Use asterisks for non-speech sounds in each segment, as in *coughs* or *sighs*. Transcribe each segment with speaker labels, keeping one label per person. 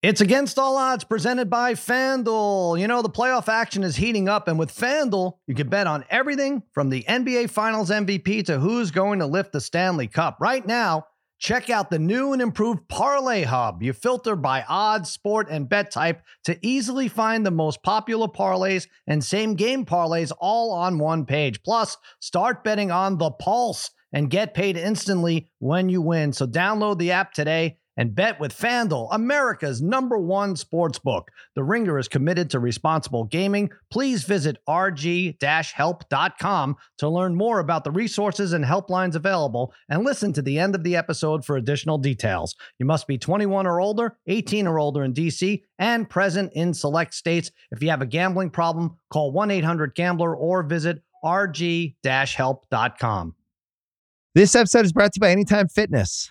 Speaker 1: It's against all odds presented by FanDuel. You know, the playoff action is heating up, and with FanDuel, you can bet on everything from the NBA Finals MVP to who's going to lift the Stanley Cup. Right now, check out the new and improved Parlay Hub. You filter by odds, sport, and bet type to easily find the most popular parlays and same game parlays all on one page. Plus, start betting on the pulse and get paid instantly when you win. So, download the app today and bet with FanDuel, America's number one sports book. The Ringer is committed to responsible gaming. Please visit rg-help.com to learn more about the resources and helplines available and listen to the end of the episode for additional details. You must be 21 or older, 18 or older in DC, and present in select states. If you have a gambling problem, call 1-800-GAMBLER or visit rg-help.com.
Speaker 2: This episode is brought to you by Anytime Fitness.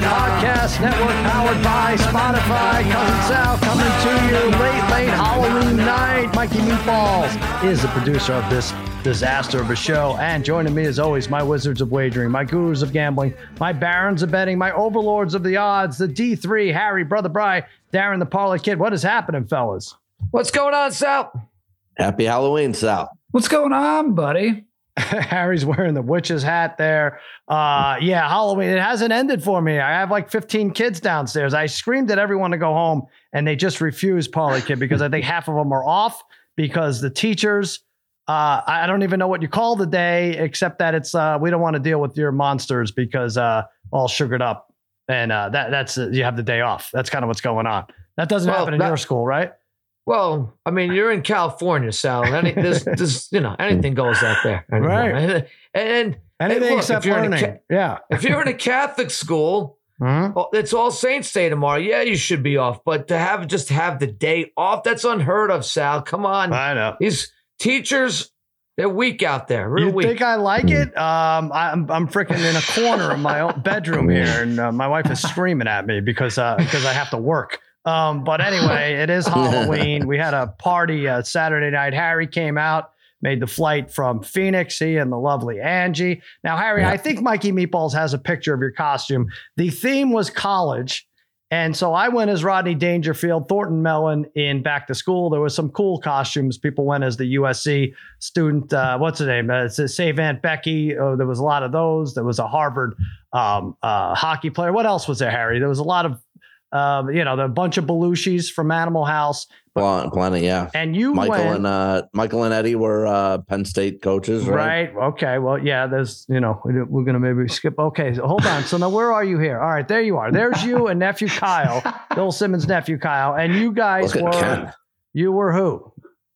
Speaker 1: Podcast Network, powered by Spotify. Cousin Sal coming to you late, late Halloween night. Mikey Meatballs is the producer of this disaster of a show. And joining me, as always, my wizards of wagering, my gurus of gambling, my barons of betting, my overlords of the odds, the D3, Harry, Brother Bry, Darren, the Parlay Kid. What is happening, fellas?
Speaker 3: What's going on, Sal?
Speaker 4: Happy Halloween, Sal.
Speaker 3: What's going on, buddy? *laughs*
Speaker 1: Harry's wearing the witch's hat there. Uh, yeah, Halloween. It hasn't ended for me. I have like 15 kids downstairs. I screamed at everyone to go home, and they just refused Parlay Kid because I think half of them are off because the teachers. Uh, I don't even know what you call the day, except that it's uh, we don't want to deal with your monsters because uh, all sugared up, and uh, that that's uh, you have the day off. That's kind of what's going on. That doesn't
Speaker 3: Well,
Speaker 1: happen in
Speaker 3: that-
Speaker 1: your school, right?
Speaker 3: Well, I mean, you're in California, Sal. Any, this, *laughs* this, you know, anything goes out there. anymore.
Speaker 1: Right.
Speaker 3: And
Speaker 1: Anything
Speaker 3: look, if
Speaker 1: except
Speaker 3: you're in a
Speaker 1: yeah.
Speaker 3: if you're in a Catholic school,
Speaker 1: Mhm. *laughs*
Speaker 3: it's All Saints Day tomorrow. Yeah, you should be off. But to have just have the day off, that's unheard of, Sal. Come on.
Speaker 1: I know.
Speaker 3: These teachers, they're weak out there. Real
Speaker 1: You
Speaker 3: weak.
Speaker 1: think I like it? Um, I'm I'm freaking in a corner of my own *laughs* bedroom here, and uh, my wife is screaming at me because uh, because I have to work. Um, but anyway, it is *laughs* Halloween. We had a party uh, Saturday night. Harry came out, made the flight from Phoenix. He and the lovely Angie. Now, Harry, I think Mikey Meatballs has a picture of your costume. The theme was college. And so I went as Rodney Dangerfield, Thornton Mellon in Back to School. There was some cool costumes. People went as the USC student. Uh, what's his name? Uh, it's Save Aunt Becky. Oh, there was a lot of those. There was a Harvard um, uh, hockey player. What else was there, Harry? There was a lot of, uh, you know, the bunch of Belushis from Animal House.
Speaker 4: Plenty, plenty, yeah.
Speaker 1: And you
Speaker 4: Michael
Speaker 1: went,
Speaker 4: and uh, Michael and Eddie were uh, Penn State coaches, right?
Speaker 1: Right. Okay. Well, yeah, there's, you know, we- we're going to maybe skip. Okay. So hold on. So now where are you here? All right. There you are. There's you and nephew Kyle, *laughs* Bill Simmons' nephew Kyle. And you guys
Speaker 4: Look
Speaker 1: were, you were who?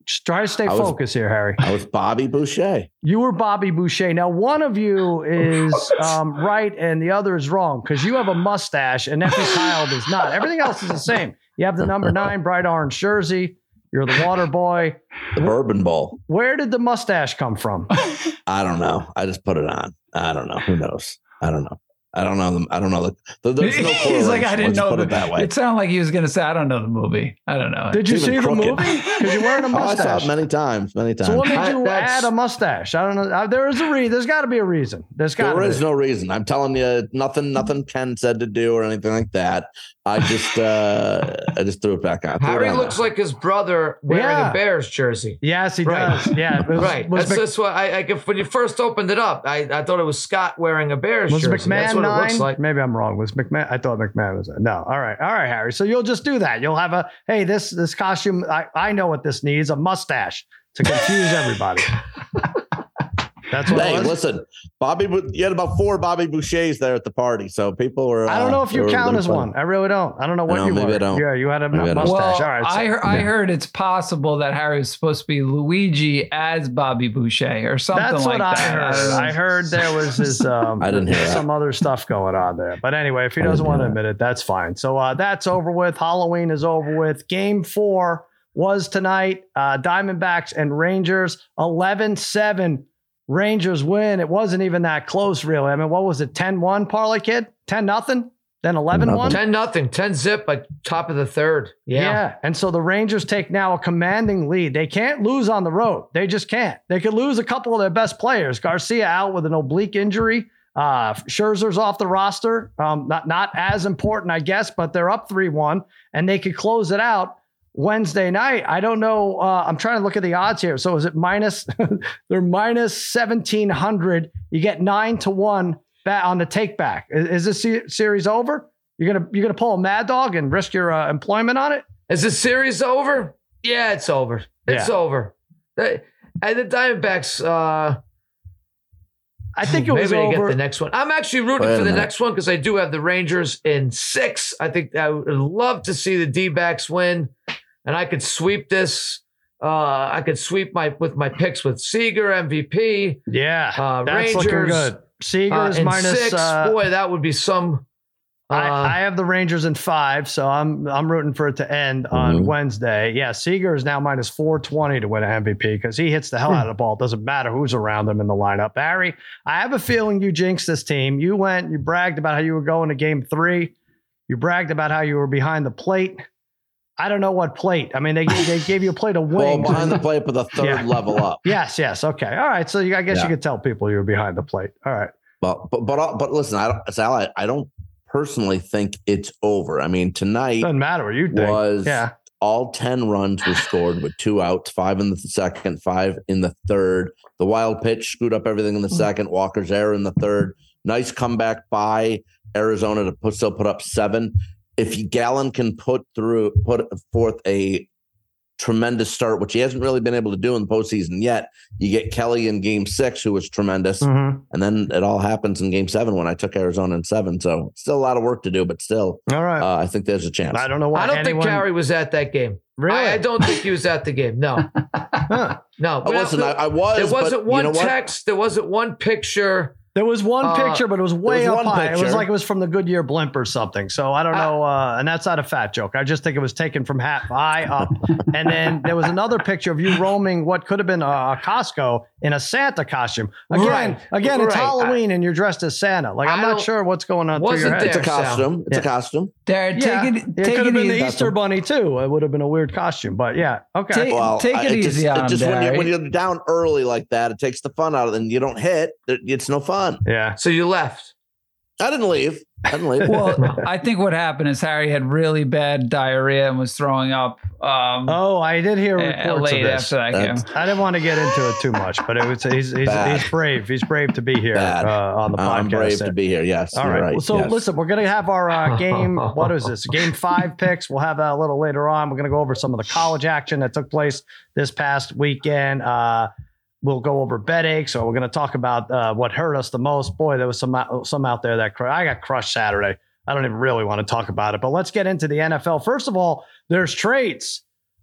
Speaker 1: Just try to stay
Speaker 4: was-
Speaker 1: focused here, Harry.
Speaker 4: I was Bobby Boucher.
Speaker 1: You were Bobby Boucher. Now, one of you *laughs* is um, right and the other is wrong because you have a mustache and nephew Kyle does not. Everything else is the same. You have the number nine bright orange jersey. You're the water boy.
Speaker 4: The Bourbon Bowl.
Speaker 1: Where did the mustache come from? *laughs*
Speaker 4: I don't know. I just put it on. I don't know. Who knows? I don't know. I don't know them. I don't know. The, the, there's no *laughs*
Speaker 5: He's like, I didn't know
Speaker 4: put
Speaker 5: the,
Speaker 4: it that way.
Speaker 5: It sounded like he was going to say, I don't know the movie. I don't know.
Speaker 1: Did you
Speaker 4: Even
Speaker 1: see the movie? Because you're wearing a *laughs*
Speaker 4: Oh, I saw
Speaker 1: mustache.
Speaker 4: it many times. Many times.
Speaker 1: so what made
Speaker 3: I-
Speaker 1: you add a mustache? I don't know. There is a reason. There's got to be a reason. There's got to
Speaker 4: There
Speaker 1: be.
Speaker 4: is no reason. I'm telling you, nothing, nothing Ken said to do or anything like that. I just, uh, I just threw it back on. Threw
Speaker 3: Harry
Speaker 4: on
Speaker 3: looks
Speaker 4: there.
Speaker 3: like his brother wearing
Speaker 1: Yeah.
Speaker 3: a Bears jersey.
Speaker 1: yes, he
Speaker 3: Right.
Speaker 1: does. Yeah. was-
Speaker 3: right.
Speaker 1: Was,
Speaker 3: that's,
Speaker 1: Mc-
Speaker 3: that's why I, I when you first opened it up, I, I thought it was Scott wearing a Bears
Speaker 1: was
Speaker 3: jersey. That's
Speaker 1: McMahon
Speaker 3: what it
Speaker 1: nine?
Speaker 3: looks like.
Speaker 1: Maybe I'm wrong. Was McMahon? I thought McMahon was. No. All right. All right, Harry. So you'll just do that. You'll have a hey, this this costume. I I know what this needs. A mustache to confuse everybody. *laughs* That's what
Speaker 4: Hey,
Speaker 1: it was.
Speaker 4: listen, Bobby, you had about four Bobby Bouchers there at the party, so people were.
Speaker 1: I don't
Speaker 4: uh,
Speaker 1: know if you count as one. I really don't. I don't know what
Speaker 4: No,
Speaker 1: you
Speaker 4: maybe
Speaker 1: were.
Speaker 4: I don't.
Speaker 1: Yeah, you had a
Speaker 4: Maybe I don't.
Speaker 1: mustache.
Speaker 5: Well,
Speaker 1: All right. so-
Speaker 5: I, heard, I heard it's possible that Harry was supposed to be Luigi as Bobby Boucher or something
Speaker 1: That's
Speaker 5: like
Speaker 1: what I
Speaker 5: that.
Speaker 1: heard. *laughs* I heard there was this. *laughs* Um,
Speaker 4: I didn't hear that.
Speaker 1: some other stuff going on there. But anyway, if he doesn't want to admit it, that's fine. So uh, that's over with. Halloween is over with. Game four was tonight. Uh, Diamondbacks and Rangers 11 7. Rangers win. It wasn't even that close, really. I mean, what was it? 10 1, Parlay Kid? 10 nothing? Then 11 1?
Speaker 3: 10 nothing, 10 zip by top of the third. Yeah.
Speaker 1: And so the Rangers take now a commanding lead. They can't lose on the road. They just can't. They could lose a couple of their best players. Garcia out with an oblique injury. Uh, Scherzer's off the roster. Um, not not as important, I guess, but they're up three one, and they could close it out Wednesday night. I don't know. Uh, I'm trying to look at the odds here. So is it minus? *laughs* they're minus seventeen hundred. You get nine to one bet on the take back. Is, is this series over? You're gonna you're gonna pull a mad dog and risk your uh, employment on it?
Speaker 3: Is the series over? Yeah, it's over. It's
Speaker 1: Yeah.
Speaker 3: over. They- and the Diamondbacks, uh,
Speaker 1: I think it *sighs* was
Speaker 3: maybe they
Speaker 1: over.
Speaker 3: get the next one. I'm actually rooting
Speaker 4: Wait
Speaker 3: for the
Speaker 4: minute.
Speaker 3: next one because I do have the Rangers in six. I think I would love to see the D backs win, and I could sweep this. Uh, I could sweep my with my picks with Seager MVP.
Speaker 1: yeah,
Speaker 3: Uh,
Speaker 1: that's looking good. Seager
Speaker 3: Uh,
Speaker 1: is
Speaker 3: six.
Speaker 1: uh,
Speaker 3: Boy, that would be some. Uh,
Speaker 1: I, I have the Rangers in five, so I'm I'm rooting for it to end on
Speaker 4: Mhm.
Speaker 1: Wednesday. Yeah, Seager is now minus four twenty to win an MVP because he hits the hell out of the ball. It doesn't matter who's around him in the lineup. Barry, I have a feeling you jinxed this team. You went, you bragged about how you were going to game three. You bragged about how you were behind the plate. I don't know what plate. I mean, they they gave you a plate of *laughs*
Speaker 4: Well,
Speaker 1: wings.
Speaker 4: behind the plate, but the *laughs* third
Speaker 1: Yeah.
Speaker 4: level up.
Speaker 1: yes, yes, okay, all right. So you, I guess
Speaker 4: Yeah.
Speaker 1: you could tell people you were behind the plate. All right.
Speaker 4: But but but uh, but listen, I don't, Sal, I, I don't personally think it's over. I mean, tonight
Speaker 1: Doesn't matter what you think.
Speaker 4: was
Speaker 1: yeah.
Speaker 4: all 10 runs were scored with two outs, five in the second, five in the third. The wild pitch screwed up everything in the mm-hmm. second. Walker's error in the third. Nice comeback by Arizona to put, still put up seven. If Gallen can put through, put forth a tremendous start, which he hasn't really been able to do in the postseason yet, you get Kelly in game six, who was tremendous.
Speaker 1: Mhm.
Speaker 4: And then it all happens in game seven when I took Arizona in seven. So still a lot of work to do, but still,
Speaker 1: All right.
Speaker 4: uh, I think there's a chance.
Speaker 1: I don't know why.
Speaker 3: I don't
Speaker 1: anyone,
Speaker 3: think Carey was at that game.
Speaker 1: Really?
Speaker 3: I, I don't think he was at the game. No,
Speaker 1: Huh. *laughs*
Speaker 3: no.
Speaker 4: Oh, listen, I, I was.
Speaker 3: There wasn't
Speaker 4: you
Speaker 3: one
Speaker 4: know what?
Speaker 3: text. There wasn't one picture.
Speaker 1: There was one
Speaker 3: Uh,
Speaker 1: picture, but it was way
Speaker 4: was
Speaker 1: up
Speaker 4: one
Speaker 1: high. It was like it was from the Goodyear blimp or something. So I don't
Speaker 3: Uh,
Speaker 1: know. Uh, and that's not a fat joke. I just think it was taken from hat high up. *laughs* and then there was another picture of you roaming what could have been a, a Costco in a Santa costume. Again,
Speaker 3: Right.
Speaker 1: again, it's
Speaker 3: Right.
Speaker 1: Halloween and you're dressed as Santa. Like I'm not sure what's going on through your
Speaker 3: Wasn't
Speaker 1: head.
Speaker 4: It's a
Speaker 3: there, Sal.
Speaker 4: costume. It's a costume.
Speaker 5: Darren,
Speaker 1: Yeah,
Speaker 5: take it,
Speaker 1: it
Speaker 5: take
Speaker 1: could have been the Easter bunny too. It would have been a weird costume, but yeah, okay.
Speaker 5: Take-
Speaker 4: Well,
Speaker 5: take
Speaker 4: I-
Speaker 5: it
Speaker 4: just,
Speaker 5: easy on
Speaker 4: just when, you,
Speaker 5: Barry.
Speaker 4: when you're down early like that, it takes the fun out of it. And you don't hit, it's no fun.
Speaker 1: Yeah.
Speaker 3: So you left.
Speaker 4: I didn't leave. I didn't leave.
Speaker 5: Well, *laughs* I think what happened is Harry had really bad diarrhea and was throwing up. Um,
Speaker 1: Oh, I did hear reports of this.
Speaker 5: after that game.
Speaker 1: I didn't want to get into it too much, but it was he's he's, he's brave. He's brave to be here uh, on the podcast.
Speaker 4: I'm brave to be here. Yes.
Speaker 1: All right.
Speaker 4: right.
Speaker 1: So
Speaker 4: yes.
Speaker 1: listen, we're gonna have our uh, *laughs* game. What is this? Game five picks. We'll have that a little later on. We're gonna go over some of the college action that took place this past weekend. Uh, we'll go over bed aches. or we're gonna talk about uh, what hurt us the most. Boy, there was some some out there that cr- I got crushed Saturday. I don't even really want to talk about it. But let's get into the NFL. First of all, there's trades.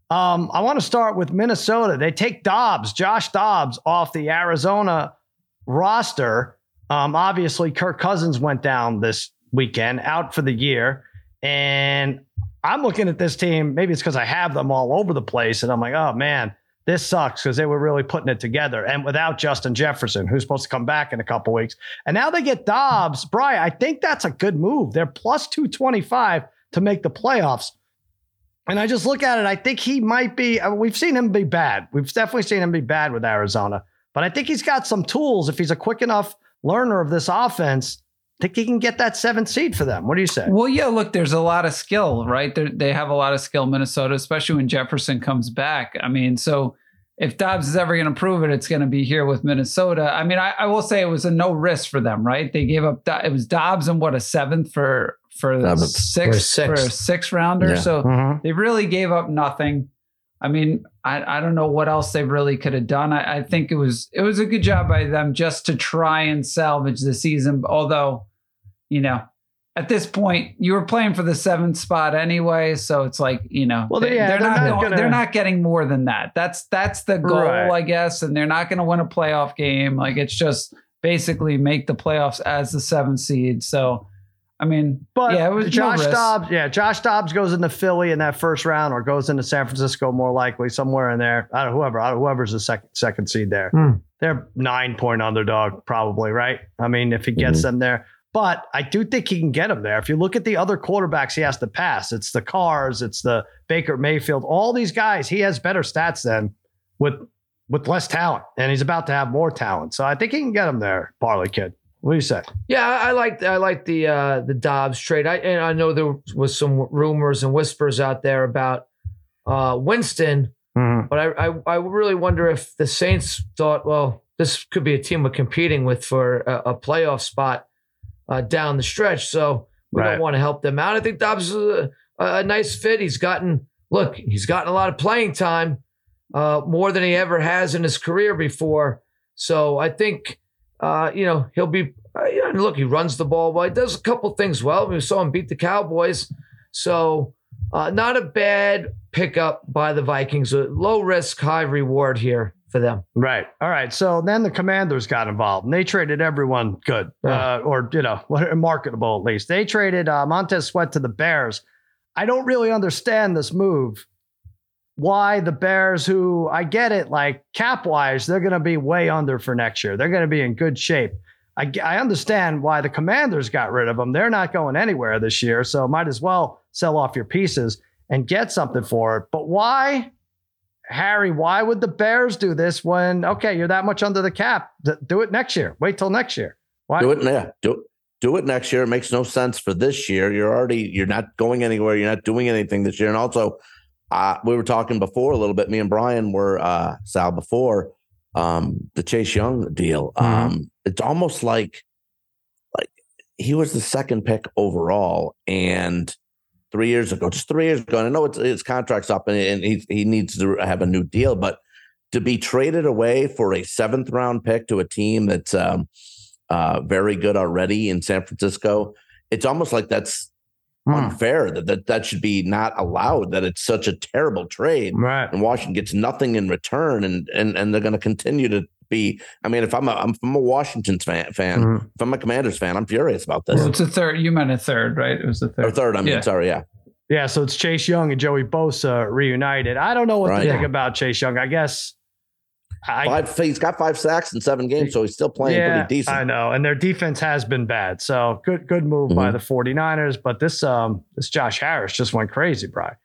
Speaker 1: Um, I want to start with Minnesota. They take Dobbs, Josh Dobbs, off the Arizona roster. Um, obviously, Kirk Cousins went down this weekend, out for the year. And I'm looking at this team. Maybe it's because I have them all over the place. And I'm like, oh, man, this sucks because they were really putting it together. And without Justin Jefferson, who's supposed to come back in a couple weeks. And now they get Dobbs. Bry, I think that's a good move. They're plus 225 to make the playoffs. And I just look at it. I think he might be. uh, We've seen him be bad. We've definitely seen him be bad with Arizona. But I think he's got some tools. If he's a quick enough learner of this offense, think he can get that seventh seed for them. What do you say?
Speaker 5: Well, yeah, look, there's a lot of skill, right? They're, they have a lot of skill, Minnesota, especially when Jefferson comes back. I mean, so if Dobbs is ever going to prove it, it's going to be here with Minnesota. I mean, I, I will say it was a no risk for them, right? They gave up, Do- it was Dobbs and what, a seventh for, for the
Speaker 4: Seventh.
Speaker 5: sixth,
Speaker 3: For
Speaker 5: for a
Speaker 3: sixth.
Speaker 5: six rounder.
Speaker 4: Yeah.
Speaker 5: So
Speaker 1: Mhm.
Speaker 5: they really gave up nothing. I mean, I, I don't know what else they really could have done. I, I think it was it was a good job by them just to try and salvage the season. Although, you know, at this point, you were playing for the seventh spot anyway, so it's like you know,
Speaker 1: Well,
Speaker 5: they,
Speaker 1: yeah,
Speaker 5: are
Speaker 1: they're
Speaker 5: not,
Speaker 1: not
Speaker 5: going-
Speaker 1: gonna-
Speaker 5: they're not getting more than that. That's that's the goal,
Speaker 1: Right.
Speaker 5: I guess, and they're not going to win a playoff game. Like it's just basically make the playoffs as the seventh seed. So, I mean,
Speaker 1: But
Speaker 5: yeah, it was
Speaker 1: Josh
Speaker 5: risk.
Speaker 1: Dobbs. Yeah, Josh Dobbs goes into Philly in that first round, or goes into San Francisco more likely somewhere in there. I don't whoever I don't- whoever's the second second seed there.
Speaker 3: Hmm.
Speaker 1: They're nine point underdog probably, right? I mean, if he gets
Speaker 4: Mhm.
Speaker 1: them there. But I do think he can get them there. If you look at the other quarterbacks he has to pass, it's the Carrs, it's the Baker Mayfield, all these guys. He has better stats than with with less talent, and he's about to have more talent. So I think he can get them there, Parlay Kid. What do you say?
Speaker 3: Yeah, I, like I like the uh, the Dobbs trade. I and I know there was some rumors and whispers out there about uh, Winston,
Speaker 1: Mhm.
Speaker 3: but I, I I really wonder if the Saints thought, well, this could be a team we're competing with for a, a playoff spot uh, down the stretch. So we
Speaker 1: Right.
Speaker 3: don't want to help them out. I think Dobbs is a, a nice fit. He's gotten look, he's gotten a lot of playing time, uh, more than he ever has in his career before. So I think uh, you know he'll be. Uh, you know, look, he runs the ball well. He does a couple things well. We saw him beat the Cowboys. So uh, not a bad pickup by the Vikings. A low risk, high reward here for them.
Speaker 1: Right. All right. So then the commanders got involved and they traded everyone good,
Speaker 3: Yeah.
Speaker 1: uh, or, you know, *laughs* marketable at least. They traded uh, Montez Sweat to the Bears. I don't really understand this move. Why the Bears, who I get it, like cap wise, they're going to be way under for next year. They're going to be in good shape. I understand why the commanders got rid of them. They're not going anywhere this year. So might as well sell off your pieces and get something for it. But why? Harry, why would the Bears do this when okay, you're that much under the cap? Do it next year. Wait till next year. Why?
Speaker 4: Do it, yeah. Do do it next year. It makes no sense for this year. You're already you're not going anywhere. You're not doing anything this year. And also, uh, we were talking before a little bit. Me and Brian were uh, Sal before um, the Chase Young deal.
Speaker 1: Mhm.
Speaker 4: Um, it's almost like like he was the second pick overall, and three years ago, just three years ago. And I know it's, his contract's up, and, and he he needs to have a new deal, but to be traded away for a seventh round pick to a team that's um, uh, very good already in San Francisco, it's almost like that's
Speaker 1: Hmm.
Speaker 4: unfair that, that that should be not allowed. That it's such a terrible trade,
Speaker 1: Right.
Speaker 4: and Washington gets nothing in return, and and and they're going to continue to be. I mean, if I'm a I'm from a Washington fan, fan
Speaker 1: Mhm.
Speaker 4: if I'm a Commanders fan, I'm furious about this.
Speaker 5: Well, it's a third. You meant a third, right? It was a third.
Speaker 4: or third, I mean,
Speaker 5: Yeah.
Speaker 4: sorry, yeah.
Speaker 1: Yeah. So it's Chase Young and Joey Bosa reunited. I don't know what
Speaker 4: Right.
Speaker 1: to think
Speaker 3: Yeah.
Speaker 1: about Chase Young. I guess. I,
Speaker 4: Five, he's got five sacks in seven games, so he's still playing
Speaker 1: yeah,
Speaker 4: pretty decent.
Speaker 1: I know. And their defense has been bad. So good, good move by
Speaker 4: Mhm.
Speaker 1: the 49ers. But this, um, this Josh Harris just went crazy, Brian.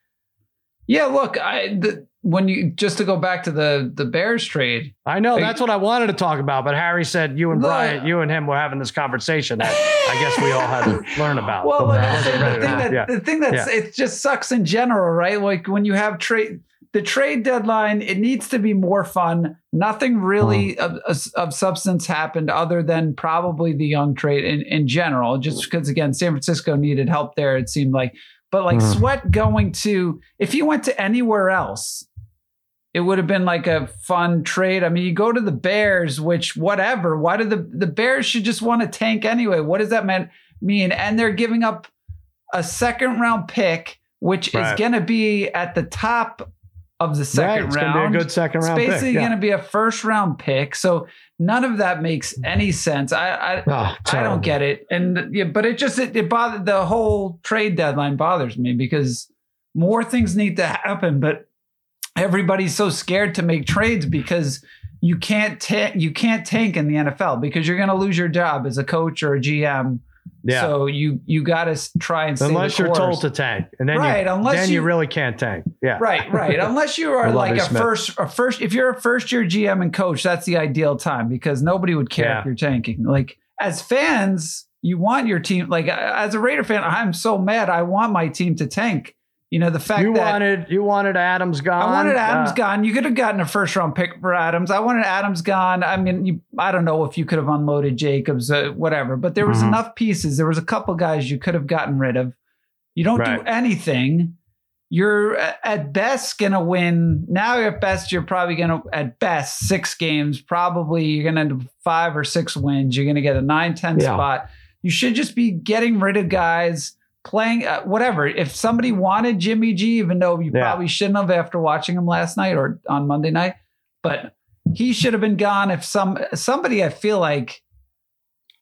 Speaker 5: Yeah, look, I the, when you just to go back to the the Bears trade.
Speaker 1: I know that's what I wanted to talk about, but Harry said you and. Brian, you and him were having this conversation that I guess we all had to *laughs* learn about.
Speaker 5: Well,
Speaker 1: But
Speaker 5: like
Speaker 1: I
Speaker 5: I
Speaker 1: wasn't
Speaker 5: said,
Speaker 1: ready
Speaker 5: the thing that
Speaker 1: yeah.
Speaker 5: the thing that's it just sucks in general, right? Like when you have trade the trade deadline, it needs to be more fun. Nothing really of, of, of substance happened other than probably the young trade in, in general, just because again, San Francisco needed help there, it seemed like. But like
Speaker 1: Mhm.
Speaker 5: Sweat going to if he went to anywhere else, it would have been like a fun trade. I mean, you go to the Bears, which whatever. Why do the the Bears should just want to tank anyway? What does that mean? Mean and they're giving up a second round pick, which
Speaker 1: Right.
Speaker 5: is going to be at the top of the
Speaker 1: Right,
Speaker 5: second
Speaker 1: it's
Speaker 5: round.
Speaker 1: gonna be a good second round pick.
Speaker 5: basically
Speaker 1: yeah.
Speaker 5: going to be a first round pick. So none of that makes any sense. I I,
Speaker 3: Oh,
Speaker 5: I don't get it. And yeah, but it just it, it bothered the whole trade deadline bothers me because more things need to happen, but everybody's so scared to make trades because you can't ta- you can't tank in the NFL because you're going to lose your job as a coach or a GM.
Speaker 1: Yeah.
Speaker 5: So you you got to try and stay
Speaker 1: Unless you're told to tank, and then
Speaker 5: Right,
Speaker 1: you,
Speaker 5: unless
Speaker 1: then you,
Speaker 5: you-
Speaker 1: really can't tank. Yeah,
Speaker 5: Right, right. Unless you are *laughs* like a
Speaker 1: Smith.
Speaker 5: first, a first. If you're a first year GM and coach, that's the ideal time because nobody would care
Speaker 1: Yeah.
Speaker 5: if you're tanking. Like as fans, you want your team. Like as a Raider fan, I'm so mad. I want my team to tank. You know the fact
Speaker 1: You
Speaker 5: that
Speaker 1: wanted you wanted Adams gone.
Speaker 5: I wanted Adams
Speaker 1: Uh,
Speaker 5: gone. You could have gotten a first round pick for Adams. I wanted Adams gone. I mean, you, I don't know if you could have unloaded Jacobs, uh, whatever, but there was
Speaker 1: Mhm.
Speaker 5: enough pieces. There was a couple guys you could have gotten rid of. You don't
Speaker 1: Right.
Speaker 5: do anything. you're at best going to win. Now, at best, you're probably going to, at best, six games. Probably you're going to end up five or six wins. You're going to get a 9 10
Speaker 3: Yeah.
Speaker 5: spot. You should just be getting rid of guys, playing uh, whatever. If somebody wanted Jimmy G, even though you
Speaker 1: Yeah.
Speaker 5: probably shouldn't have after watching him last night or on Monday night, but he should have been gone. If some somebody, I feel like,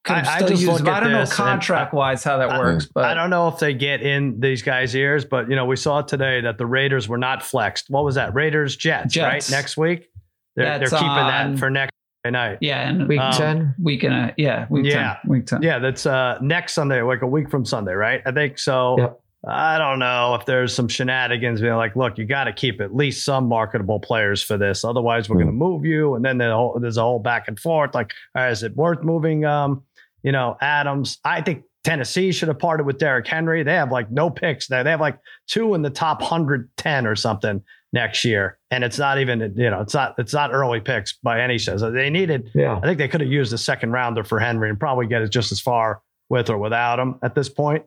Speaker 5: could have
Speaker 1: I- I just
Speaker 5: used
Speaker 1: look
Speaker 5: him.
Speaker 1: at
Speaker 5: I don't know contract wise how that
Speaker 1: I-
Speaker 5: works, but
Speaker 1: I don't know if they get in these guys' ears, but you know, we saw today that the Raiders were not flexed. What was that? Raiders Jets,
Speaker 5: Jets.
Speaker 1: right? Next week. They're, they're keeping
Speaker 5: on-
Speaker 1: that for next night.
Speaker 5: Yeah, and
Speaker 3: Week
Speaker 1: Um,
Speaker 3: 10.
Speaker 5: week and a yeah, week
Speaker 1: Yeah.
Speaker 5: ten, week ten.
Speaker 1: Yeah, that's uh next Sunday, like a week from Sunday, right? I think so.
Speaker 3: Yep.
Speaker 1: I don't know if there's some shenanigans being like, look, you got to keep at least some marketable players for this. Otherwise, we're going to move you. And then the whole, there's a whole back and forth. Like, all right, is it worth moving, um, you know, Adams? I think Tennessee should have parted with Derrick Henry. They have like no picks there. They have like two in the top 110 or something next year. And it's not even, you know, it's not, it's not early picks by any sense. They needed,
Speaker 3: Yeah.
Speaker 1: I think they could have used a second rounder for Henry and probably get it just as far with or without him at this point.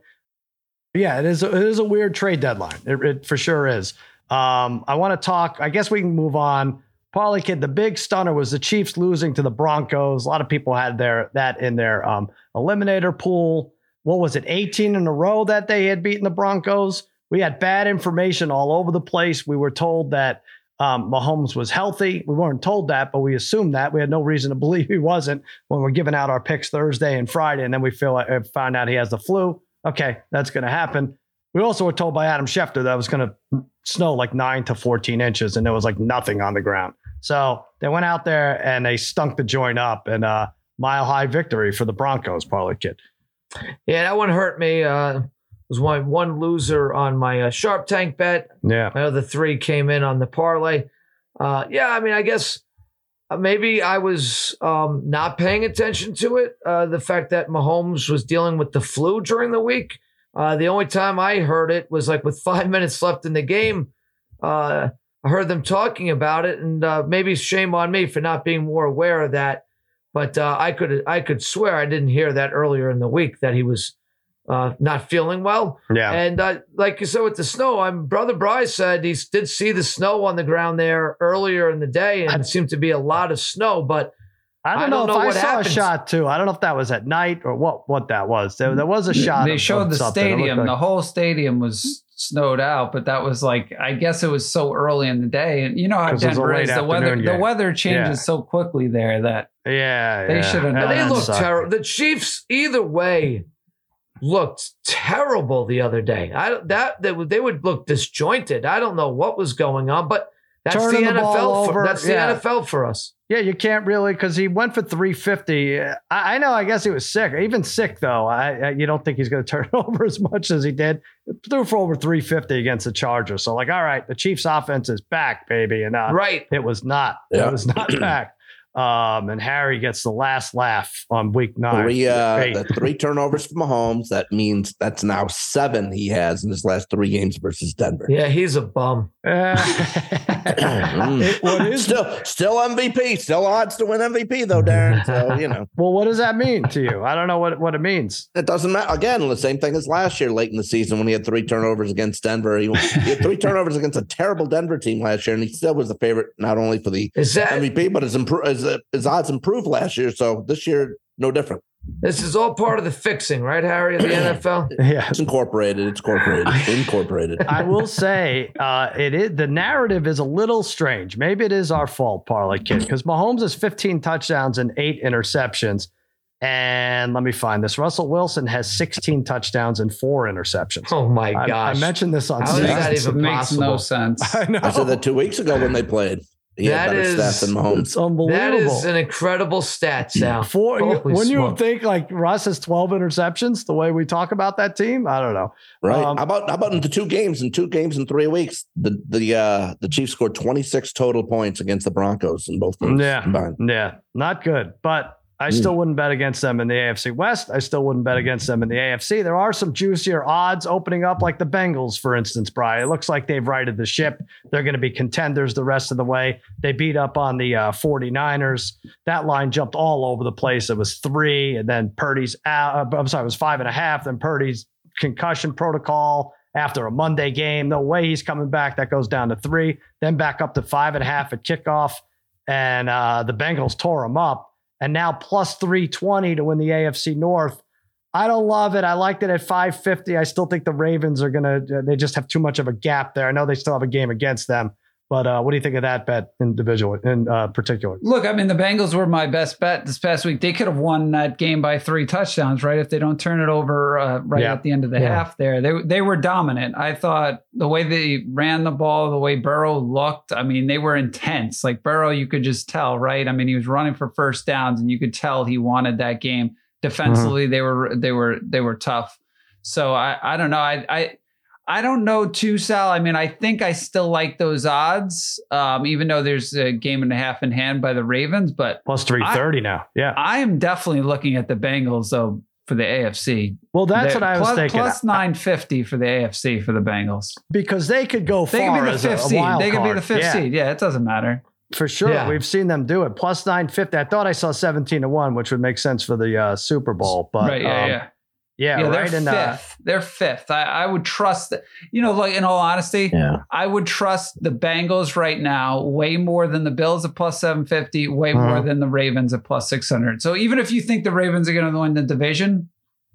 Speaker 1: But yeah, it is. It is a weird trade deadline. It, it for sure is. Um, I want to talk. I guess we can move on. Parlay kid, the big stunner was the Chiefs losing to the Broncos. A lot of people had their that in their um, eliminator pool. What was it? 18 in a row that they had beaten the Broncos. We had bad information all over the place. We were told that um, Mahomes was healthy. We weren't told that, but we assumed that. We had no reason to *laughs* believe he wasn't when we're giving out our picks Thursday and Friday, and then we feel like, uh, found out he has the flu. Okay, that's going to happen. We also were told by Adam Schefter that it was going to snow like nine to 14 inches, and there was like nothing on the ground. So they went out there and they stunk the joint up, and uh, mile high victory for the Broncos, parlay kid.
Speaker 3: Yeah, that one hurt me. Uh, was my one loser on my uh, Sharp Tank bet.
Speaker 1: Yeah,
Speaker 3: My other three came in on the parlay. Uh, yeah, I mean, I guess uh, maybe I was um, not paying attention to it. Uh, the fact that Mahomes was dealing with the flu during the week. Uh, the only time I heard it was like with *laughs* five minutes left in the game. Uh, I heard them talking about it, and uh, maybe shame on me for not being more aware of that. But uh, I could I could swear I didn't hear that earlier in the week that he was uh, not feeling well.
Speaker 1: yeah.
Speaker 3: And uh, like you said with the snow, I'm brother Bryce said he did see the snow on the ground there earlier in the day, and it seemed to be a lot of snow. But
Speaker 1: I don't
Speaker 3: I
Speaker 1: know
Speaker 3: don't
Speaker 1: if
Speaker 3: know
Speaker 1: I
Speaker 3: what
Speaker 1: saw
Speaker 3: happens.
Speaker 1: a shot too. I don't know if that was at night or what what that was. There, there was a shot.
Speaker 5: They
Speaker 1: of-
Speaker 5: showed
Speaker 1: of
Speaker 5: the
Speaker 1: something.
Speaker 5: Stadium.
Speaker 1: like-
Speaker 5: the whole stadium was snowed out, but that was like I guess it was so early in the day, and you know how Denver is. The weather
Speaker 1: afternoon
Speaker 5: the weather changes
Speaker 1: Yeah.
Speaker 5: so quickly there that
Speaker 1: yeah,
Speaker 5: They
Speaker 1: yeah.
Speaker 5: should have
Speaker 3: they
Speaker 1: look
Speaker 3: terrible. The Chiefs, either way, looked terrible the other day. I don't- that they would they would look disjointed. I don't know what was going on, but that's
Speaker 1: Turning
Speaker 3: the
Speaker 1: the ball
Speaker 3: NFL.
Speaker 1: over,
Speaker 3: for, that's the
Speaker 1: yeah.
Speaker 3: NFL for us.
Speaker 1: Yeah, you can't really because he went for 350. I, I know. I guess he was sick. Even sick though, I, I you don't think he's going *laughs* to turn over as much as he did. Threw for over 350 against the Chargers. So like, all right, the Chiefs' offense is back, baby, and uh,
Speaker 3: Right.
Speaker 1: it was not.
Speaker 4: Yeah.
Speaker 1: It was not *clears throat* back. Um, and Harry gets the last laugh on week nine.
Speaker 4: Three, uh, the three turnovers for Mahomes. That means that's now seven he has in his last three games versus Denver.
Speaker 3: Yeah, he's a bum. *laughs*
Speaker 1: It- what is
Speaker 4: still, still MVP. Still odds to win MVP though, Darren. So you know *laughs*
Speaker 1: well? What does that mean to you? I don't know what what it means.
Speaker 4: it doesn't matter. Again, the same thing as last year, late in the season when he had three turnovers against Denver. He, he had three turnovers against a terrible Denver team last year, and he still was the favorite not only for the
Speaker 3: Is that
Speaker 4: MVP, but his impro- his, his odds improved last year. So this year, no different.
Speaker 3: this is all part of the fixing, right, Harry, of the *clears throat* NFL?
Speaker 1: Yeah.
Speaker 4: It's incorporated. It's incorporated. *laughs* Incorporated.
Speaker 1: I will say uh, it is the narrative is a little strange. Maybe it is our fault, Parlay Kid, because Mahomes has 15 touchdowns and eight interceptions. And let me find this. Russell Wilson has 16 touchdowns and four interceptions.
Speaker 3: Oh my
Speaker 1: I,
Speaker 3: gosh.
Speaker 1: I mentioned this on
Speaker 3: How is that
Speaker 1: Stats.
Speaker 5: it
Speaker 3: even
Speaker 5: makes no sense.
Speaker 1: I know.
Speaker 4: I said that two weeks ago when they played. He had
Speaker 3: That
Speaker 4: better
Speaker 3: is-
Speaker 4: stats than Mahomes.
Speaker 1: It's unbelievable.
Speaker 3: that is an incredible stat, Sal.
Speaker 1: Four,
Speaker 3: Holy
Speaker 1: when you think like Russ has 12 interceptions, the way we talk about that team, I don't know.
Speaker 4: Right.
Speaker 1: Um,
Speaker 4: how about how about in the two games in two games in three weeks? The the uh the Chiefs scored 26 total points against the Broncos in both games
Speaker 1: Yeah.
Speaker 4: combined.
Speaker 1: Yeah, not good. But I still wouldn't bet against them in the AFC West. I still wouldn't bet against them in the AFC. There are some juicier odds opening up, like the Bengals, for instance, Brian. It looks like they've righted the ship. They're going to be contenders the rest of the way. They beat up on the uh, 49ers. That line jumped all over the place. It was three, and then Purdy's out. uh, I'm sorry, it was five and a half. Then Purdy's concussion protocol. after a Monday game. No way he's coming back. That goes down to three, then back up to five and a half at kickoff. And uh, the Bengals tore him up. And now plus 320 to win the AFC North. I don't love it. I liked it at 550. I still think the Ravens are going to, they just have too much of a gap there. I know they still have a game against them. But uh, what do you think of that bet individual in uh, particular?
Speaker 5: Look, I mean, the Bengals were my best bet this past week. They could have won that game by three touchdowns, right? If they don't turn it over uh, right yeah. at the end of the yeah. half, there they they were dominant. I thought the way they ran the ball, the way Burrow looked, I mean, they were intense. Like Burrow, you could just tell, right? I mean, he was running for first downs, and you could tell he wanted that game. Defensively, mm-hmm. they were they were they were tough. So I I don't know. I I I don't know too, Sal. I mean, I think I still like those odds, um, even though there's a game and a half in hand by the Ravens. But
Speaker 1: plus three thirty now. Yeah,
Speaker 5: I am definitely looking at the Bengals though for the AFC.
Speaker 1: Well, that's They're, what I was
Speaker 5: plus,
Speaker 1: thinking.
Speaker 5: Plus nine fifty for the AFC for the Bengals
Speaker 1: because they could go
Speaker 5: they
Speaker 1: far.
Speaker 5: They could be the fifth seed. They could be the fifth
Speaker 1: yeah.
Speaker 5: seed. Yeah, it doesn't matter.
Speaker 1: For sure, yeah. we've seen them do it. Plus nine fifty. I thought I saw seventeen to one, which would make sense for the uh, Super Bowl. But
Speaker 5: right, yeah, um, yeah.
Speaker 1: Yeah,
Speaker 5: yeah
Speaker 1: right.
Speaker 5: They're
Speaker 1: and,
Speaker 5: fifth. Uh, they're fifth. I, I would trust that. You know, like in all honesty,
Speaker 4: yeah.
Speaker 5: I would trust the Bengals right now way more than the Bills at plus seven fifty, way uh-huh. more than the Ravens at plus six hundred. So even if you think the Ravens are going to win the division,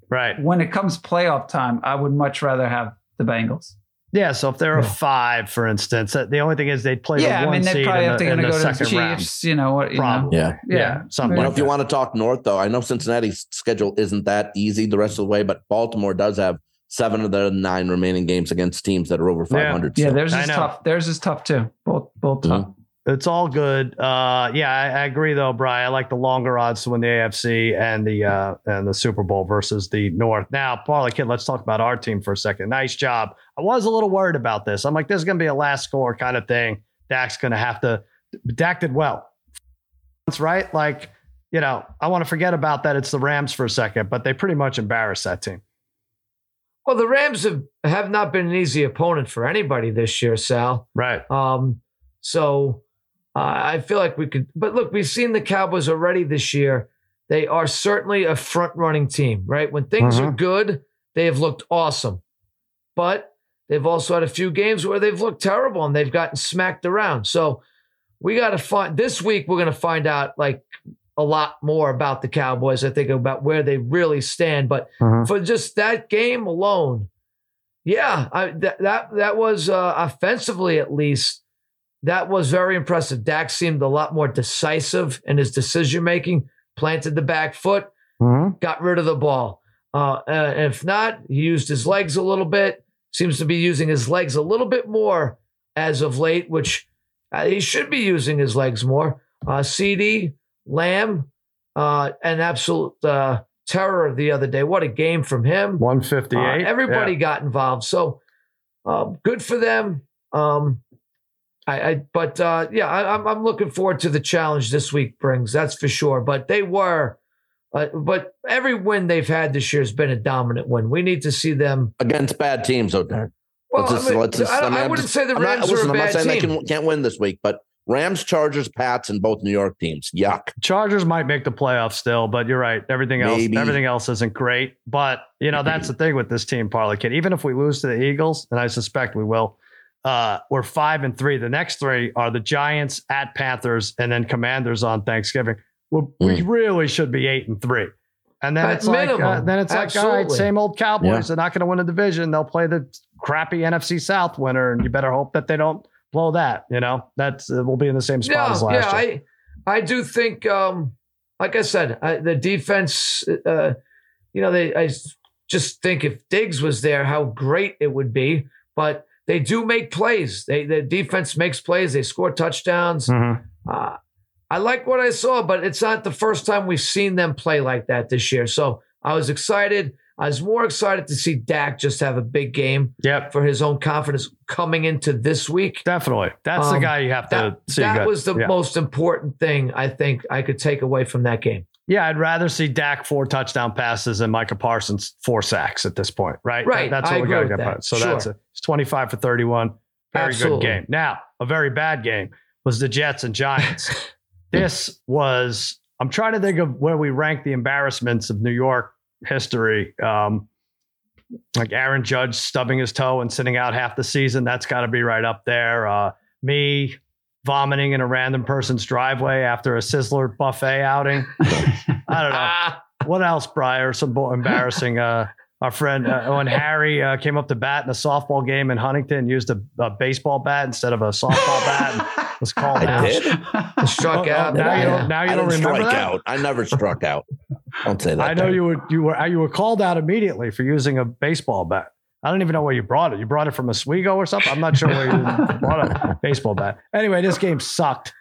Speaker 1: right?
Speaker 5: When it comes playoff time, I would much rather have the Bengals.
Speaker 1: Yeah, so if they're yeah. a five, for instance, the only thing is they'd play
Speaker 5: yeah,
Speaker 1: the one
Speaker 5: I mean,
Speaker 1: they
Speaker 5: probably have
Speaker 1: to
Speaker 5: go
Speaker 1: to
Speaker 5: the
Speaker 1: Chiefs.
Speaker 5: Round. You know what? You Know.
Speaker 4: Yeah.
Speaker 5: yeah,
Speaker 1: yeah, something.
Speaker 4: Well,
Speaker 1: like
Speaker 4: if you want to talk north, though, I know Cincinnati's schedule isn't that easy the rest of the way, but Baltimore does have seven of the nine remaining games against teams that are over 500.
Speaker 5: Yeah, yeah theirs is tough. Theirs is tough too. Both both tough. Mm-hmm.
Speaker 1: It's all good. Uh, yeah, I, I, agree though, Brian. I like the longer odds to win the AFC and the uh, and the Super Bowl versus the North. Now, Parlay Kid, let's talk about our team for a second. Nice job. I was a little worried about this. I'm like, this is going to be a last score kind of thing. Dak's going to have to. Dak did well. That's right. Like, you know, I want to forget about that. It's the Rams for a second, but they pretty much embarrassed that team.
Speaker 3: Well, the Rams have, have not been an easy opponent for anybody this year, Sal.
Speaker 1: Right.
Speaker 3: Um. So uh, I feel like we could, but look, we've seen the Cowboys already this year. They are certainly a front running team, right? When things are good, they have looked awesome. But they've also had a few games where they've looked terrible and they've gotten smacked around. So we got to find this week, we're going to find out like a lot more about the Cowboys, I think, about where they really stand. But for just that game alone, yeah, I, that, that, that was uh, offensively at least that was very impressive. Dak seemed a lot more decisive in his decision making, planted the back foot,
Speaker 1: mm-hmm.
Speaker 3: got rid of the ball. Uh, uh, if not, he used his legs a little bit. Seems to be using his legs a little bit more as of late, which uh, he should be using his legs more. Uh, CeeDee, Lamb, uh, an absolute uh, terror the other day. What a game from him.
Speaker 1: 158.
Speaker 3: everybody
Speaker 1: yeah.
Speaker 3: got involved. So good for them. Um, I, I but uh, yeah, I, am I'm looking forward to the challenge this week brings. That's for sure. But they were, uh, but every win they've had this year has been a dominant win. We need to see them
Speaker 4: against bad teams out there.
Speaker 3: Well, let's just, I, mean, let's just, I, I, mean, I wouldn't just, say the Rams not, listen, are a bad
Speaker 4: I'm not saying
Speaker 3: team.
Speaker 4: they can, can't win this week, but Rams, Chargers, Pats, and both New York teams. Yuck.
Speaker 1: Chargers might make the playoffs still, but you're right. Everything else, Maybe. everything else isn't great. But you know, that's the thing with this team, Parlay Kid. Even if we lose to the Eagles, and I suspect we will, uh, we're five and three. The next three are the Giants at Panthers and then Commanders on Thanksgiving. Well, mm. we really should be eight and three. And then
Speaker 3: At
Speaker 1: it's minimum. like, uh, then it's Absolutely. like, all right, same old Cowboys. Yeah. They're not going to win a division. They'll play the crappy NFC South winner, and you better hope that they don't blow that. You know, that's uh, we'll be in the same spot
Speaker 3: yeah,
Speaker 1: as last
Speaker 3: yeah,
Speaker 1: year.
Speaker 3: I, I do think, um, like I said, I, the defense. Uh, you know, they. I just think if Diggs was there, how great it would be. But they do make plays. They the defense makes plays. They score touchdowns.
Speaker 1: Mm-hmm.
Speaker 3: Uh, I like what I saw, but it's not the first time we've seen them play like that this year. So I was excited. I was more excited to see Dak just have a big game
Speaker 1: yep.
Speaker 3: for his own confidence coming into this week.
Speaker 1: Definitely. That's um, the guy you have to
Speaker 3: that,
Speaker 1: see.
Speaker 3: That
Speaker 1: good.
Speaker 3: was the
Speaker 1: yeah.
Speaker 3: most important thing I think I could take away from that game.
Speaker 1: Yeah, I'd rather see Dak four touchdown passes than Micah Parsons four sacks at this point, right?
Speaker 3: Right.
Speaker 1: That, that's
Speaker 3: I
Speaker 1: what we got to get
Speaker 3: that.
Speaker 1: So
Speaker 3: sure.
Speaker 1: that's it. It's 25 for 31. Very
Speaker 3: Absolutely.
Speaker 1: good game. Now, a very bad game was the Jets and Giants. *laughs* this was, I'm trying to think of where we rank the embarrassments of New York history. Um, like Aaron Judge stubbing his toe and sitting out half the season. That's got to be right up there. Uh, me vomiting in a random person's driveway after a Sizzler buffet outing. *laughs* I don't know.
Speaker 3: Ah,
Speaker 1: What else, Briar? Some embarrassing. Uh, our friend uh, when Harry uh, came up to bat in a softball game in Huntington, used a, a baseball bat instead of a softball bat. and *laughs* Was called
Speaker 4: I
Speaker 1: out.
Speaker 4: did.
Speaker 3: struck
Speaker 1: Oh, oh,
Speaker 3: out.
Speaker 1: now you don't. Now you
Speaker 4: I
Speaker 1: don't
Speaker 4: didn't
Speaker 1: remember
Speaker 4: strike
Speaker 1: that.
Speaker 4: out. I never struck out. Don't say that.
Speaker 1: I know
Speaker 4: Derek.
Speaker 1: you were you were you were called out immediately for using a baseball bat. I don't even know where you brought it. You brought it from Oswego or something. I'm not sure where you *laughs* brought a baseball bat. Anyway, this game sucked.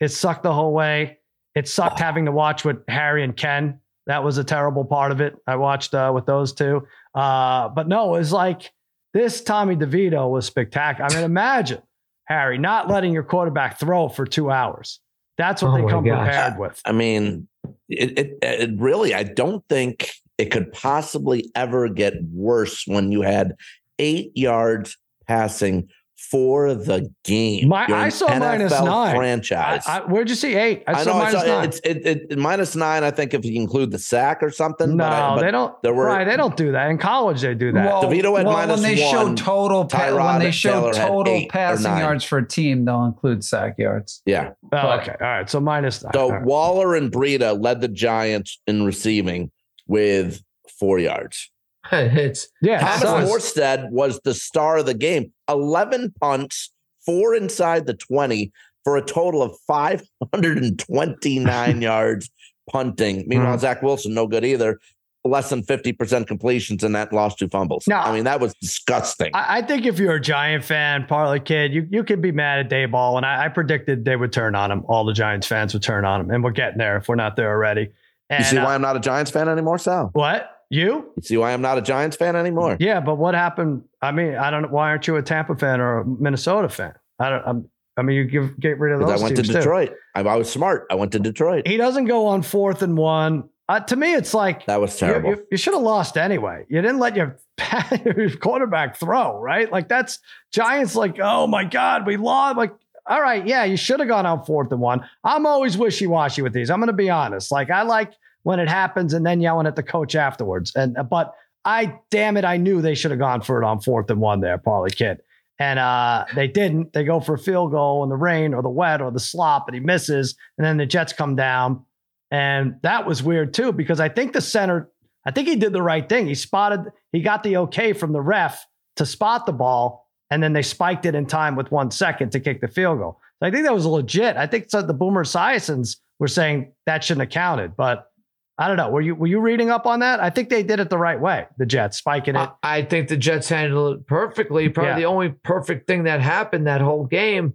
Speaker 1: It sucked the whole way. It sucked having to watch with Harry and Ken. That was a terrible part of it. I watched uh, with those two. Uh, but no, it was like this Tommy DeVito was spectacular. I mean, imagine Harry not letting your quarterback throw for two hours. That's what
Speaker 3: Oh
Speaker 1: they come
Speaker 3: gosh.
Speaker 1: prepared with.
Speaker 4: I mean, it, it, it really, I don't think it could possibly ever get worse when you had eight yards passing for the game.
Speaker 1: My-
Speaker 4: You're
Speaker 1: I
Speaker 4: an
Speaker 1: saw
Speaker 4: NFL
Speaker 1: nine.
Speaker 4: Franchise.
Speaker 1: I, where'd you see eight? I,
Speaker 4: I
Speaker 1: saw
Speaker 4: know I
Speaker 1: minus
Speaker 4: saw
Speaker 1: nine.
Speaker 4: it's it, it, minus nine. I think if you include the sack or something.
Speaker 1: no,
Speaker 4: but I, but
Speaker 1: they don't.
Speaker 4: there were-
Speaker 1: right, they don't do that in college. They do that.
Speaker 5: Well,
Speaker 4: DeVito had
Speaker 5: well,
Speaker 4: minus
Speaker 5: when they show total pa-
Speaker 4: Tyrod
Speaker 5: when they show
Speaker 4: Taylor
Speaker 5: total passing yards for a team, they'll include sack yards.
Speaker 4: yeah.
Speaker 1: oh, okay, all right. So minus nine.
Speaker 4: So
Speaker 1: All right.
Speaker 4: Waller and Breida led the Giants in receiving with four yards.
Speaker 3: It's
Speaker 1: yeah, it
Speaker 3: Thomas
Speaker 4: Thomas
Speaker 1: sucks.
Speaker 4: Morstead was the star of the game. 11 punts, four inside the 20 for a total of 529 *laughs* yards punting. Meanwhile,
Speaker 1: Hmm.
Speaker 4: Zach Wilson, no good either. Less than 50% completions and that lost two fumbles.
Speaker 1: No.
Speaker 4: I mean, that was disgusting.
Speaker 1: I, I think if you're a Giant fan, Parlay Kid, you, you could be mad at Daboll, and I, I predicted they would turn on him. All the Giants fans would turn on him, and we're getting there if we're not there already. And,
Speaker 4: you see
Speaker 1: uh,
Speaker 4: why I'm not a Giants fan anymore, Sal?
Speaker 1: what you?
Speaker 4: You see why I'm not a Giants fan anymore?
Speaker 1: Yeah, but what happened? I mean, I don't. Why aren't you a Tampa fan or a Minnesota fan? I don't. I'm, I mean, you give get rid of those
Speaker 4: I went to. Detroit. I, I was smart. I went to Detroit.
Speaker 1: He doesn't go on fourth and one. Uh, to me, it's like
Speaker 4: That was terrible.
Speaker 1: you, you should have lost anyway. You didn't let your, *laughs* your quarterback throw, right? Like that's Giants. Like, oh my god, we lost. Like, all right, yeah, you should have gone on fourth and one. I'm always wishy washy with these. I'm going to be honest. Like, I like when it happens and then yelling at the coach afterwards. And but I damn it, I knew they should have gone for it on fourth and one there, Parlay Kid. And uh, they didn't. They go for a field goal in the rain or the wet or the slop, and he misses. And then the Jets come down. And that was weird too, because I think the center, I think he did the right thing. He spotted, he got the okay from the ref to spot the ball, and then they spiked it in time with one second to kick the field goal. I think that was legit. I think so the Boomer Esiasons were saying that shouldn't have counted, but I don't know. Were you were you reading up on that? I think they did it the right way. The Jets spiking it.
Speaker 3: I, I think the Jets handled it perfectly. Probably
Speaker 1: Yeah.
Speaker 3: the only perfect thing that happened that whole game.